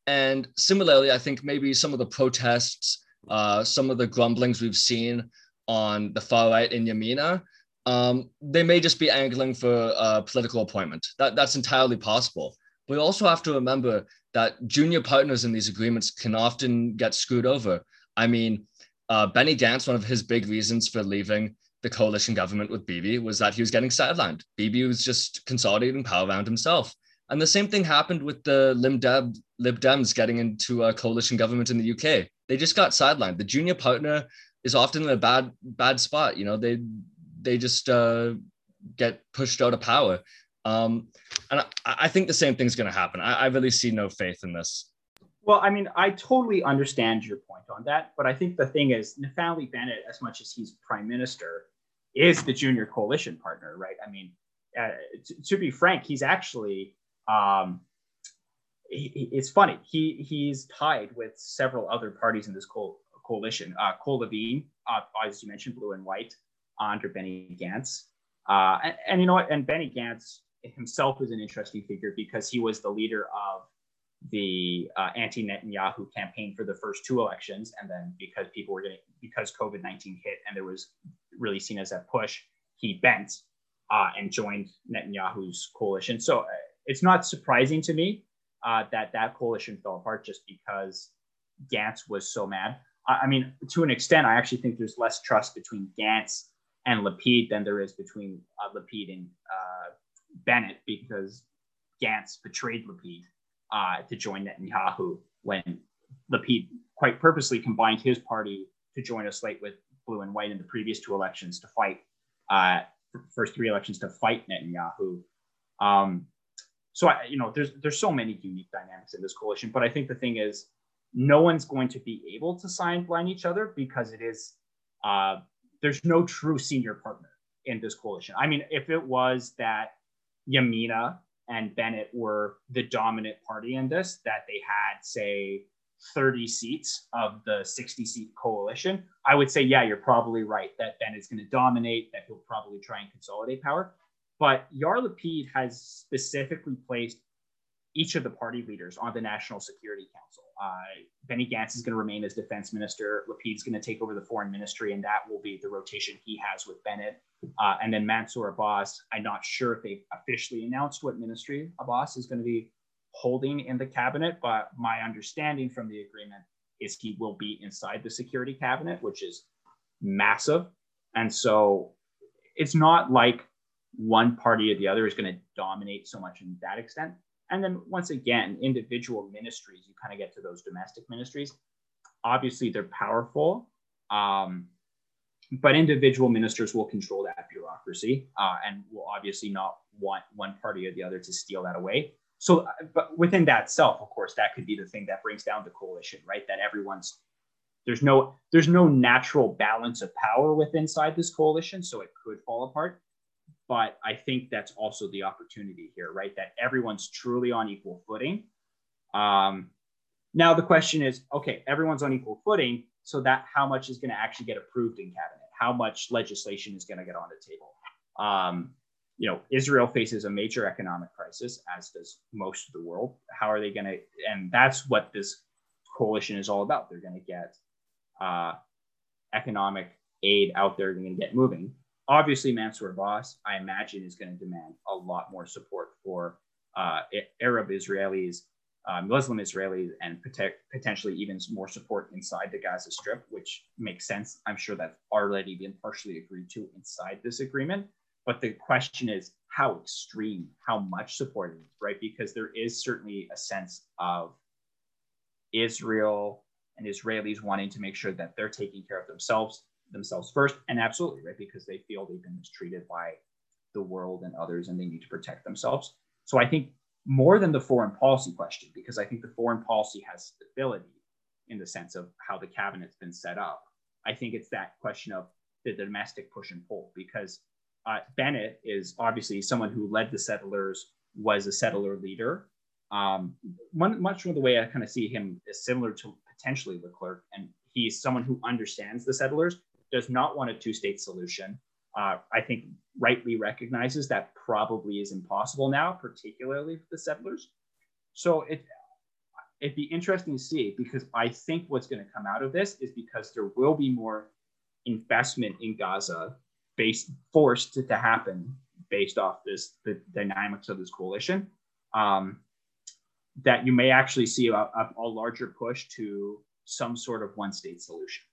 And similarly, I think maybe some of the protests, uh, some of the grumblings we've seen on the far right in Yamina, um, they may just be angling for a political appointment. That, that's entirely possible. We also have to remember that junior partners in these agreements can often get screwed over. I mean, uh, Benny Gantz, one of his big reasons for leaving the coalition government with Bibi was that he was getting sidelined. Bibi was just consolidating power around himself. And the same thing happened with the Lib, Dem, Lib Dems getting into a coalition government in the UK. They just got sidelined. The junior partner is often in a bad bad spot. You know, they they just uh, get pushed out of power. Um, and I, I, think the same thing's going to happen. I, I really see no faith in this. Well, I mean, I totally understand your point on that, but I think the thing is, Naftali Bennett, as much as he's prime minister, is the junior coalition partner, right? I mean, uh, to, to, be frank, he's actually. Um, he, it's funny. He he's tied with several other parties in this co- coalition. Uh, Kahol Lavan, uh, as you mentioned, blue and white, under Benny Gantz. Uh, and, and, you know what? And Benny Gantz himself is an interesting figure because he was the leader of the uh, anti-Netanyahu campaign for the first two elections, and then because people were getting because COVID nineteen hit and there was really seen as a push, he bent uh, and joined Netanyahu's coalition. So uh, it's not surprising to me uh, that that coalition fell apart just because Gantz was so mad. I, I mean, to an extent, I actually think there's less trust between Gantz and Lapid than there is between uh, Lapid and uh, Bennett because Gantz betrayed Lapid uh, to join Netanyahu when Lapid quite purposely combined his party to join a slate with blue and white in the previous two elections to fight, uh, first three elections to fight Netanyahu. Um, so I, you know, there's there's so many unique dynamics in this coalition, but I think the thing is, no one's going to be able to sign blind each other because it is uh, there's no true senior partner in this coalition. I mean, if it was that Yamina and Bennett were the dominant party in this, that they had, say, 30 seats of the 60 seat coalition, I would say, yeah, you're probably right that Bennett's going to dominate, that he'll probably try and consolidate power. But Lapid has specifically placed each of the party leaders on the National Security Council. Uh, Benny Gantz is going to remain as defense minister. Lapid's going to take over the foreign ministry, and that will be the rotation he has with Bennett. Uh, and then Mansour Abbas, I'm not sure if they've officially announced what ministry Abbas is going to be holding in the cabinet, but my understanding from the agreement is he will be inside the security cabinet, which is massive. And so it's not like one party or the other is going to dominate so much in that extent. And then once again, individual ministries, you kind of get to those domestic ministries. Obviously, they're powerful, um, but individual ministers will control that bureaucracy uh, and will obviously not want one party or the other to steal that away. So, uh, but within that self, of course, that could be the thing that brings down the coalition, right? That everyone's there's no there's no natural balance of power within inside this coalition, so it could fall apart. But I think that's also the opportunity here, right? That everyone's truly on equal footing. Um, now the question is, okay, everyone's on equal footing, so that how much is going to actually get approved in cabinet? How much legislation is going to get on the table? Um, you know, Israel faces a major economic crisis, as does most of the world. How are they going to? And that's what this coalition is all about. They're going to get uh, economic aid out there. They're going to get moving obviously Mansour Abbas, I imagine, is going to demand a lot more support for uh, Arab Israelis, uh, Muslim Israelis, and potentially even more support inside the Gaza Strip, which makes sense. I'm sure that's already been partially agreed to inside this agreement. But the question is how extreme, how much support is, right? Because there is certainly a sense of Israel and Israelis wanting to make sure that they're taking care of themselves themselves first and absolutely right because they feel they've been mistreated by the world and others and they need to protect themselves. So i think more than the foreign policy question because i think the foreign policy has stability in the sense of how the cabinet's been set up i think it's that question of the domestic push and pull because uh, bennett is obviously someone who led the settlers was a settler leader. Um, one, much of the way i kind of see him is similar to potentially de Klerk and he's someone who understands the settlers does not want a two state solution. uh, I think rightly recognizes that probably is impossible now, particularly for the settlers. So it it'd be interesting to see because I think what's going to come out of this is because there will be more investment in Gaza based forced to, to happen based off this the dynamics of this coalition. Um, that you may actually see a, a, larger push to some sort of one state solution.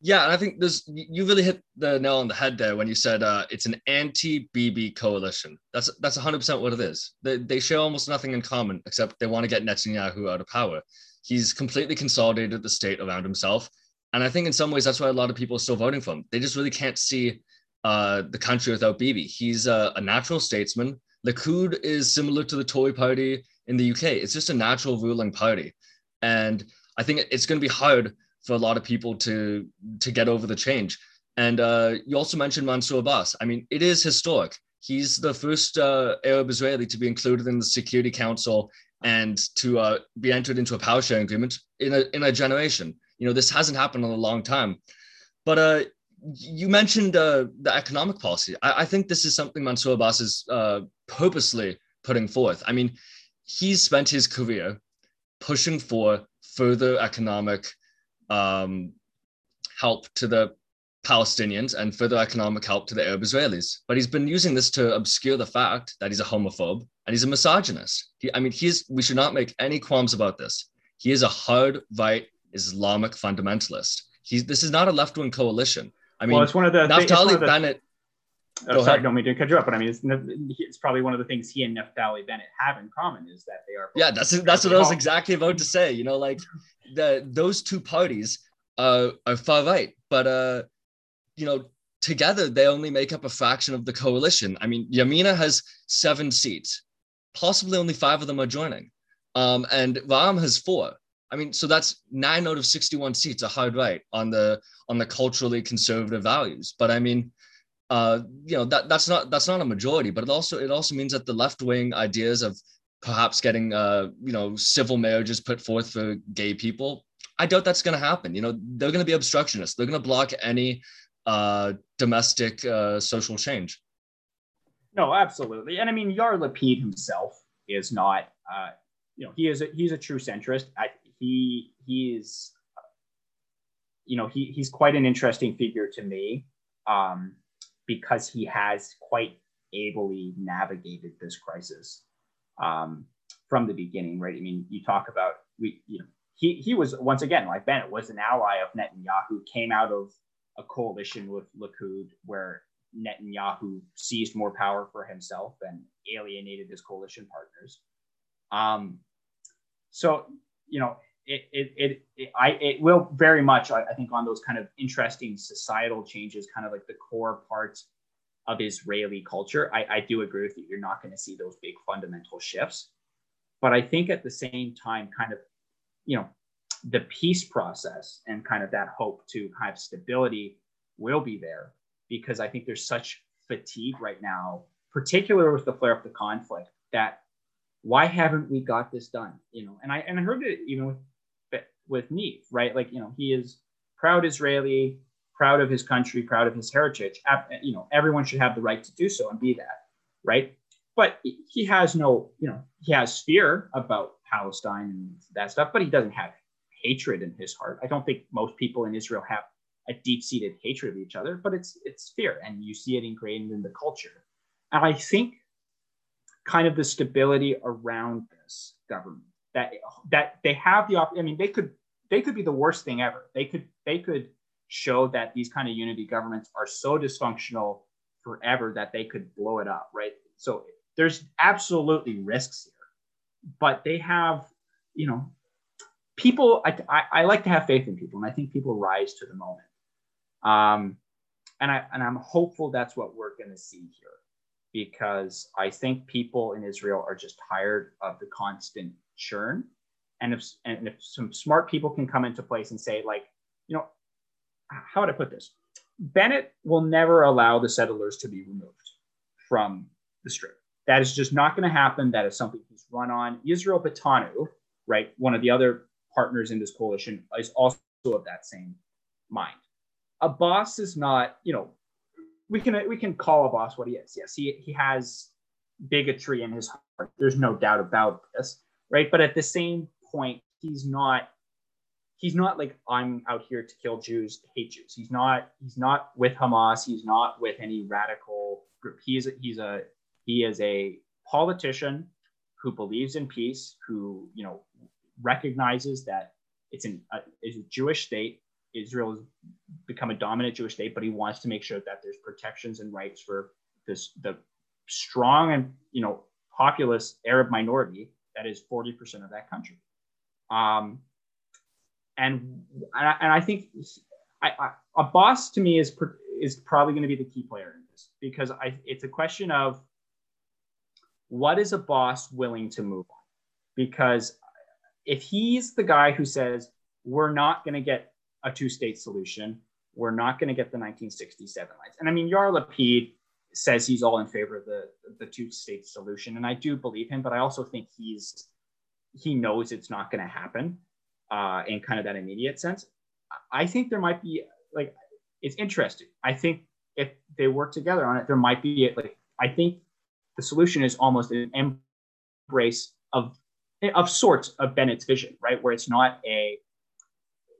Yeah, and I think there's you really hit the nail on the head there when you said uh, it's an anti-Bibi coalition. That's that's 100% what it is. They, they share almost nothing in common except they want to get Netanyahu out of power. He's completely consolidated the state around himself, and I think in some ways that's why a lot of people are still voting for him. They just really can't see uh, the country without Bibi. He's a, a natural statesman. Likud is similar to the Tory party in the UK. It's just a natural ruling party, and I think it's going to be hard for a lot of people to to get over the change. And uh, you also mentioned Mansour Abbas. I mean, it is historic. He's the first uh, Arab Israeli to be included in the Security Council and to uh, be entered into a power sharing agreement in a in a generation. You know, this hasn't happened in a long time. But uh, you mentioned uh, the economic policy. I, I, think this is something Mansour Abbas is uh, purposely putting forth. I mean, he's spent his career pushing for further economic um, help to the Palestinians and further economic help to the Arab Israelis. But he's been using this to obscure the fact that he's a homophobe and he's a misogynist. He, I mean, he's we should not make any qualms about this. He is a hard right Islamic fundamentalist. He's this is not a left wing coalition. I mean, well, it's one of the Naftali one Bennett. Oh, sorry, don't mean to cut you up, but I mean, it's, it's, probably one of the things he and Naftali Bennett have in common is that they are. Yeah, that's that's what I was exactly about to say. You know, like the those two parties uh, are far right, but uh, you know, together they only make up a fraction of the coalition. I mean, Yamina has seven seats, possibly only five of them are joining, um, and Ra'am has four. I mean, so that's nine out of sixty-one seats are hard right on the on the culturally conservative values. But I mean, uh, you know, that that's not that's not a majority. But it also it also means that the left wing ideas of perhaps getting uh, you know civil marriages put forth for gay people. I doubt that's going to happen. You know, they're going to be obstructionists. They're going to block any uh, domestic uh, social change. No, absolutely. And I mean, Yair Lapid himself is not, uh, you know, he is a, he's a true centrist. I, he he is, you know, he he's quite an interesting figure to me um, because he has quite ably navigated this crisis um, from the beginning, right? I mean, you talk about we, you know, he he was once again like Bennett was an ally of Netanyahu, came out of a coalition with Likud where Netanyahu seized more power for himself and alienated his coalition partners. Um, so you know, it it, it, it I it will very much I, I think on those kind of interesting societal changes, kind of like the core parts of Israeli culture. I, I do agree with you. You're not going to see those big fundamental shifts. But I think at the same time, kind of, you know, the peace process and kind of that hope to have stability will be there because I think there's such fatigue right now, particularly with the flare up of the conflict, that why haven't we got this done? You know, and I and I heard it even with with Neave, right? Like, you know, he is proud Israeli, proud of his country, proud of his heritage. You know, everyone should have the right to do so and be that, right? But he has no, you know, he has fear about Palestine and that stuff, but he doesn't have hatred in his heart. I don't think most people in Israel have a deep-seated hatred of each other, but it's it's fear, and you see it ingrained in the culture. And I think kind of the stability around this government that that they have the op- I mean, they could they could be the worst thing ever. They could they could show that these kind of unity governments are so dysfunctional forever that they could blow it up, right? So there's absolutely risks here, but they have, you know, people. I, I, I like to have faith in people, and I think people rise to the moment. Um, and I and I'm hopeful that's what we're going to see here, because I think people in Israel are just tired of the constant churn, and if and if some smart people can come into place and say like, you know, how would I put this? Bennett will never allow the settlers to be removed from the strip. That is just not going to happen. That is something he's run on. Israel Beiteinu, right, one of the other partners in this coalition, is also of that same mind. Abbas is not, you know, we can we can call Abbas what he is. Yes, he he has bigotry in his heart. There's no doubt about this, right? But at the same point, he's not he's not like I'm out here to kill Jews, hate Jews. He's not he's not with Hamas. He's not with any radical group. He's a, he's a he is a politician who believes in peace, who you know recognizes that it's an a, it's a Jewish state. Israel has become a dominant Jewish state, but he wants to make sure that there's protections and rights for this the strong and you know populous Arab minority that is 40% of that country. Um, and and I think I, boss to me is is probably going to be the key player in this because I, it's a question of what is Abbas willing to move on? Because if he's the guy who says we're not going to get a two-state solution, we're not going to get the 1967 lines, and I mean Yair Lapid says he's all in favor of the the two-state solution, and I do believe him, but I also think he's he knows it's not going to happen uh, in kind of that immediate sense. I think there might be like it's interesting. I think if they work together on it, there might be like I think the solution is almost an embrace of of sorts of Bennett's vision, right? Where it's not a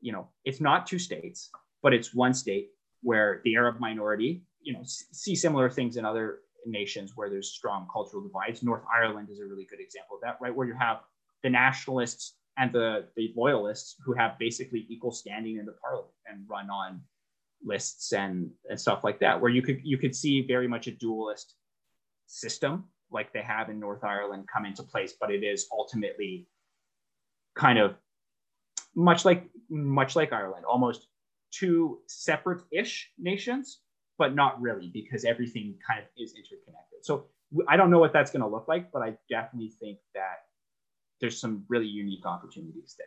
you know it's not two states, but it's one state where the Arab minority you know see similar things in other nations where there's strong cultural divides. North Ireland is a really good example of that, right? Where you have the nationalists and the, the loyalists who have basically equal standing in the parliament and run on lists and, and stuff like that, where you could you could see very much a dualist system like they have in North Ireland come into place, but it is ultimately kind of much like much like Ireland, almost two separate-ish nations, but not really because everything kind of is interconnected. So I don't know what that's going to look like, but I definitely think that there's some really unique opportunities there.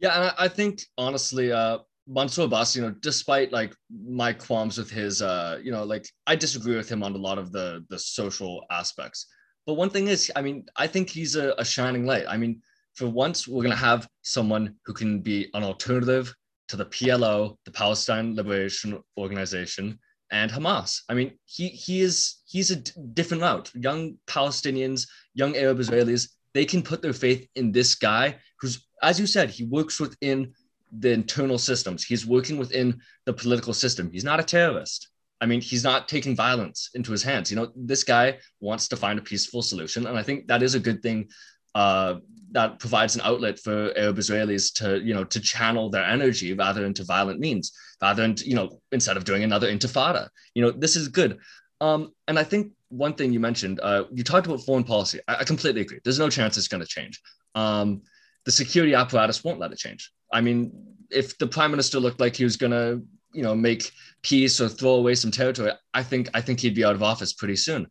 Yeah, and I, think honestly, uh, Mansour Abbas, you know, despite like my qualms with his, uh, you know, like I disagree with him on a lot of the the social aspects. But one thing is, I mean, I think he's a, a shining light. I mean, for once, we're gonna have someone who can be an alternative to the PLO, the Palestine Liberation Organization, and Hamas. I mean, he he is he's a d- different route. Young Palestinians, young Arab Israelis, they can put their faith in this guy who's, as you said, he works within the internal systems. He's working within the political system. He's not a terrorist. I mean, he's not taking violence into his hands. You know, this guy wants to find a peaceful solution, and I think that is a good thing. Uh, that provides an outlet for Arab Israelis to, you know, to channel their energy rather into violent means, rather than, you know, instead of doing another intifada. You know, this is good. Um, and I think one thing you mentioned, uh, you talked about foreign policy. I, I completely agree. There's no chance it's going to change. Um, the security apparatus won't let it change. I mean, if the prime minister looked like he was going to, you know, make peace or throw away some territory, I think I think he'd be out of office pretty soon.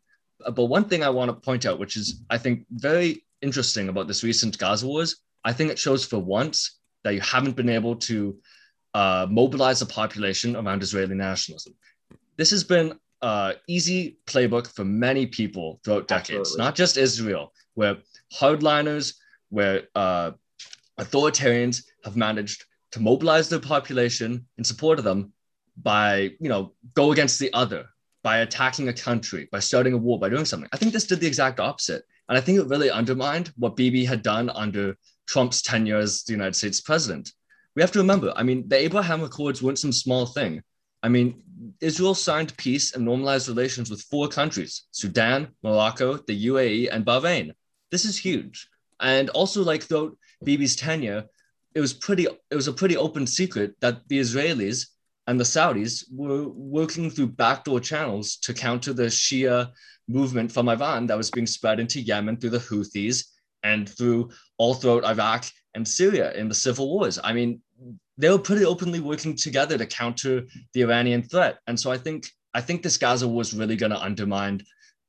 Uh, but one thing I want to point out, which is I think very interesting about this recent Gaza wars, I think it shows for once that you haven't been able to uh, mobilize the population around Israeli nationalism. This has been uh, easy playbook for many people throughout decades, Absolutely. not just Israel, where hardliners, where uh, authoritarians have managed to mobilize their population in support of them by, you know, go against the other, by attacking a country, by starting a war, by doing something. I think this did the exact opposite. And I think it really undermined what Bibi had done under Trump's tenure as the United States president. We have to remember, I mean, the Abraham Accords weren't some small thing. I mean, Israel signed peace and normalized relations with four countries Sudan, Morocco, the UAE, and Bahrain. This is huge. And also, like throughout Bibi's tenure, it was pretty it was a pretty open secret that the Israelis and the Saudis were working through backdoor channels to counter the Shia movement from Iran that was being spread into Yemen through the Houthis and through all throughout Iraq and Syria in the civil wars. I mean, they were pretty openly working together to counter the Iranian threat. And so I think I think this Gaza was really going to undermine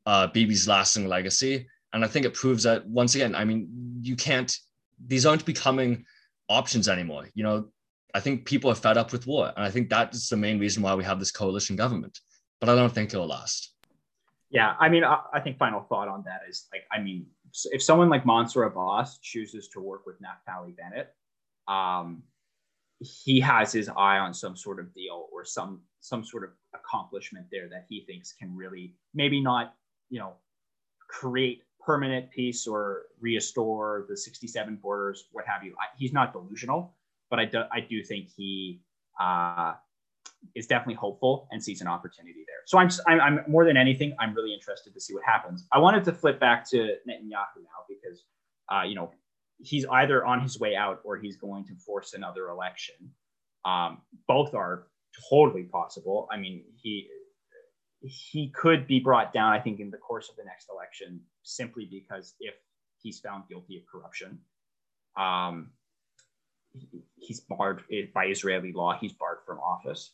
uh, Bibi's lasting legacy. And I think it proves that once again, I mean, you can't; these aren't becoming options anymore. You know, I think people are fed up with war, and I think that is the main reason why we have this coalition government. But I don't think it'll last. Yeah, I mean, I, I think final thought on that is like, I mean, if someone like Mansour Abbas chooses to work with Naftali Bennett, um, he has his eye on some sort of deal or some some sort of accomplishment there that he thinks can really maybe not you know create permanent peace or restore the 67 borders what have you. I, he's not delusional but i do i do think he uh, is definitely hopeful and sees an opportunity there. So I'm, I'm i'm more than anything i'm really interested to see what happens. I wanted to flip back to netanyahu now because uh, you know he's either on his way out or he's going to force another election. Um, both are totally possible. I mean, he he could be brought down, I think, in the course of the next election, simply because if he's found guilty of corruption, um, he's barred by Israeli law. He's barred from office.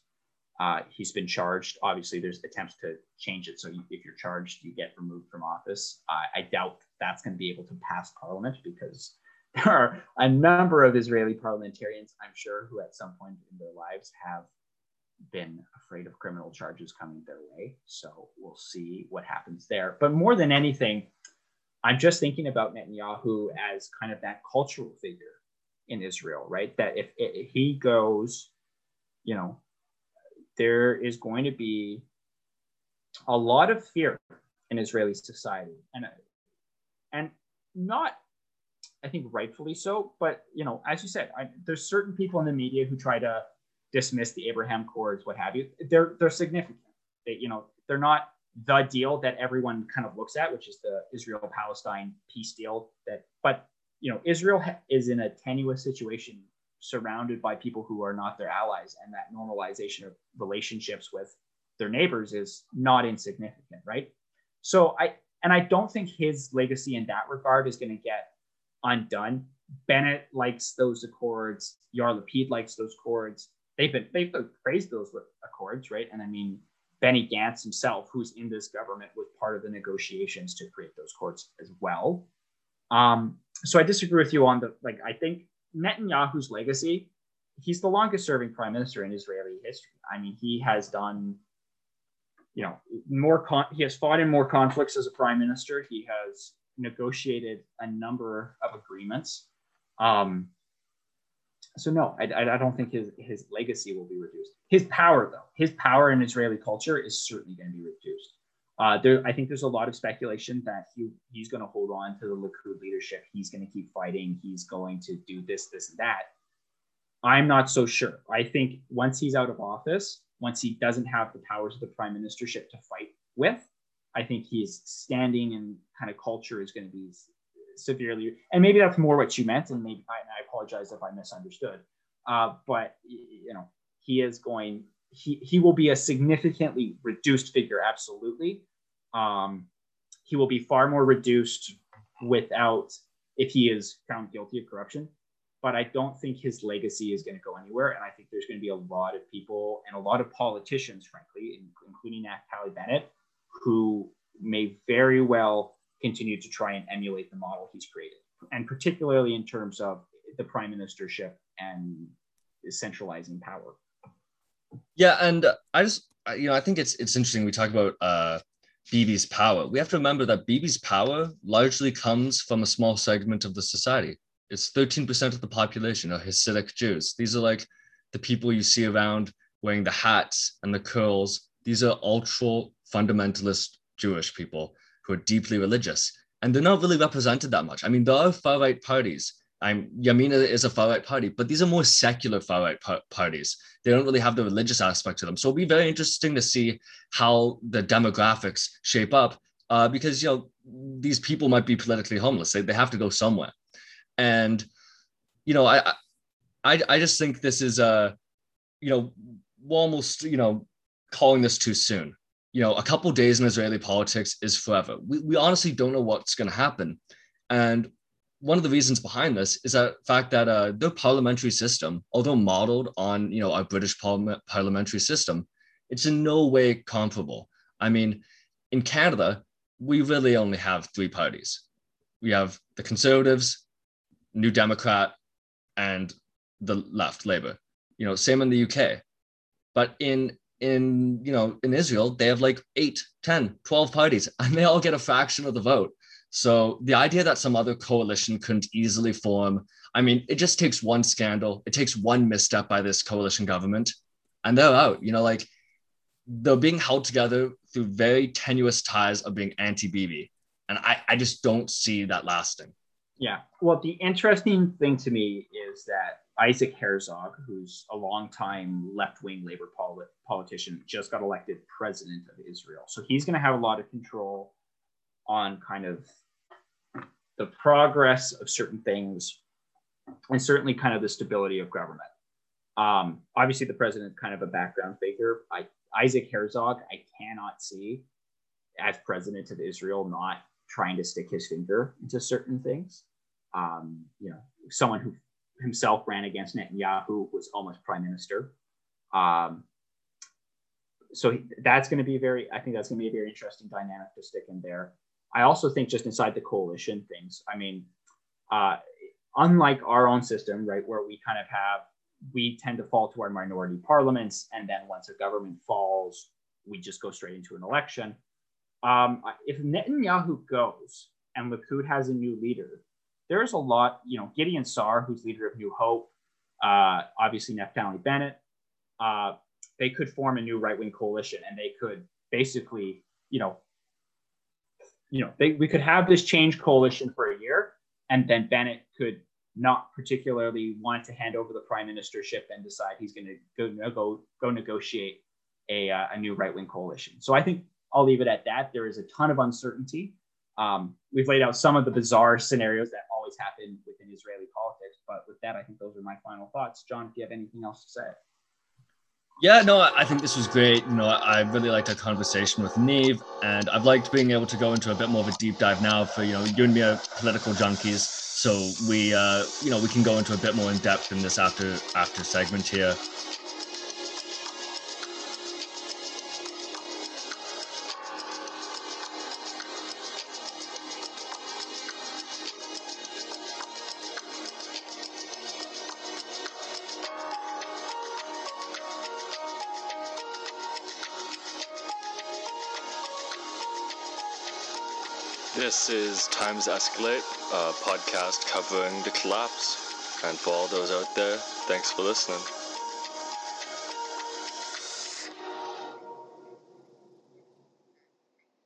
Uh, he's been charged. Obviously, there's attempts to change it. So you, if you're charged, you get removed from office. Uh, I doubt that's going to be able to pass parliament because there are a number of Israeli parliamentarians, I'm sure, who at some point in their lives have been afraid of criminal charges coming their way. So we'll see what happens there. But more than anything, I'm just thinking about Netanyahu as kind of that cultural figure in Israel, right? That if, if he goes, you know, there is going to be a lot of fear in Israeli society, and and not I think rightfully so. But you know, as you said, I, there's certain people in the media who try to dismiss the Abraham Accords, what have you. They're they're significant. They, you know, they're not the deal that everyone kind of looks at, which is the Israel-Palestine peace deal. That, but you know, Israel is in a tenuous situation, surrounded by people who are not their allies, and that normalization of relationships with their neighbors is not insignificant, right? So I and I don't think his legacy in that regard is going to get undone. Bennett likes those accords. Yair Lapid likes those accords. They've been they've praised those accords, right? And I mean, Benny Gantz himself, who's in this government, was part of the negotiations to create those courts as well. Um, so I disagree with you on the like. I think Netanyahu's legacy. He's the longest serving prime minister in Israeli history. I mean, he has done, you know, more. Con- he has fought in more conflicts as a prime minister. He has negotiated a number of agreements. Um, so no, I, I don't think his his legacy will be reduced. His power, though, his power in Israeli culture is certainly going to be reduced. Uh, there, I think there's a lot of speculation that he he's going to hold on to the Likud leadership. He's going to keep fighting. He's going to do this, this, and that. I'm not so sure. I think once he's out of office, once he doesn't have the powers of the prime ministership to fight with, I think his standing and kind of culture is going to be severely, and maybe that's more what you meant, and maybe I, I apologize if I misunderstood. Uh, but you know, he is going. He he will be a significantly reduced figure, absolutely. Um, he will be far more reduced without if he is found guilty of corruption. But I don't think his legacy is going to go anywhere. And I think there's going to be a lot of people and a lot of politicians, frankly, including Naftali Bennett, who may very well continue to try and emulate the model he's created, and particularly in terms of the prime ministership and centralizing power. Yeah, and I just you know I think it's it's interesting we talk about uh, Bibi's power. We have to remember that Bibi's power largely comes from a small segment of the society. It's 13% of the population are Hasidic Jews. These are like the people you see around wearing the hats and the curls. These are ultra fundamentalist Jewish people who are deeply religious, and they're not really represented that much. I mean, there are far right parties. I'm Yamina is a far right party, but these are more secular far right par- parties. They don't really have the religious aspect to them. So it'll be very interesting to see how the demographics shape up, uh, because you know these people might be politically homeless. They, they have to go somewhere, and you know I I I just think this is a you know almost you know calling this too soon you know, a couple days in Israeli politics is forever. We, we honestly don't know what's going to happen. And one of the reasons behind this is the fact that uh, their parliamentary system, although modeled on, you know, our British parliament, parliamentary system, it's in no way comparable. I mean, in Canada, we really only have three parties. We have the Conservatives, New Democrat, and the left, Labour. You know, same in the UK. But in in you know in israel they have like 8 10 12 parties and they all get a fraction of the vote So the idea that some other coalition couldn't easily form, I mean, it just takes one scandal, it takes one misstep by this coalition government, and they're out. You know, like they're being held together through very tenuous ties of being anti-Bibi. And I, I just don't see that lasting. Yeah. Well, the interesting thing to me is that Isaac Herzog, who's a longtime left-wing labor polit- politician, just got elected president of Israel. So he's going to have a lot of control on kind of the progress of certain things and certainly kind of the stability of government. Um, obviously, the president kind of a background figure. I, Isaac Herzog, I cannot see as president of Israel not trying to stick his finger into certain things. Um, you know, someone who himself ran against Netanyahu was almost prime minister. Um, so that's going to be very, I think that's going to be a very interesting dynamic to stick in there. I also think just inside the coalition things, I mean, uh, unlike our own system, right, where we kind of have, we tend to fall to our minority parliaments. And then once a government falls, we just go straight into an election. Um, if Netanyahu goes and Likud has a new leader, there's a lot, you know, Gideon Sa'ar, who's leader of New Hope, uh, obviously Naftali Bennett, uh, they could form a new right wing coalition and they could basically, you know, you know, they, we could have this change coalition for a year and then Bennett could not particularly want to hand over the prime ministership and decide he's going to go go go negotiate a, uh, a new right wing coalition. So I think I'll leave it at that. There is a ton of uncertainty. Um, we've laid out some of the bizarre scenarios that always happen within Israeli politics. But with that, I think those are my final thoughts. John, if you have anything else to say. Yeah, no, I think this was great. You know, I really liked our conversation with Neave, and I've liked being able to go into a bit more of a deep dive now for you know you and me are political junkies, so we uh, you know we can go into a bit more in depth in this after after segment here. This is Times Escalate, a podcast covering the collapse. And for all those out there, thanks for listening.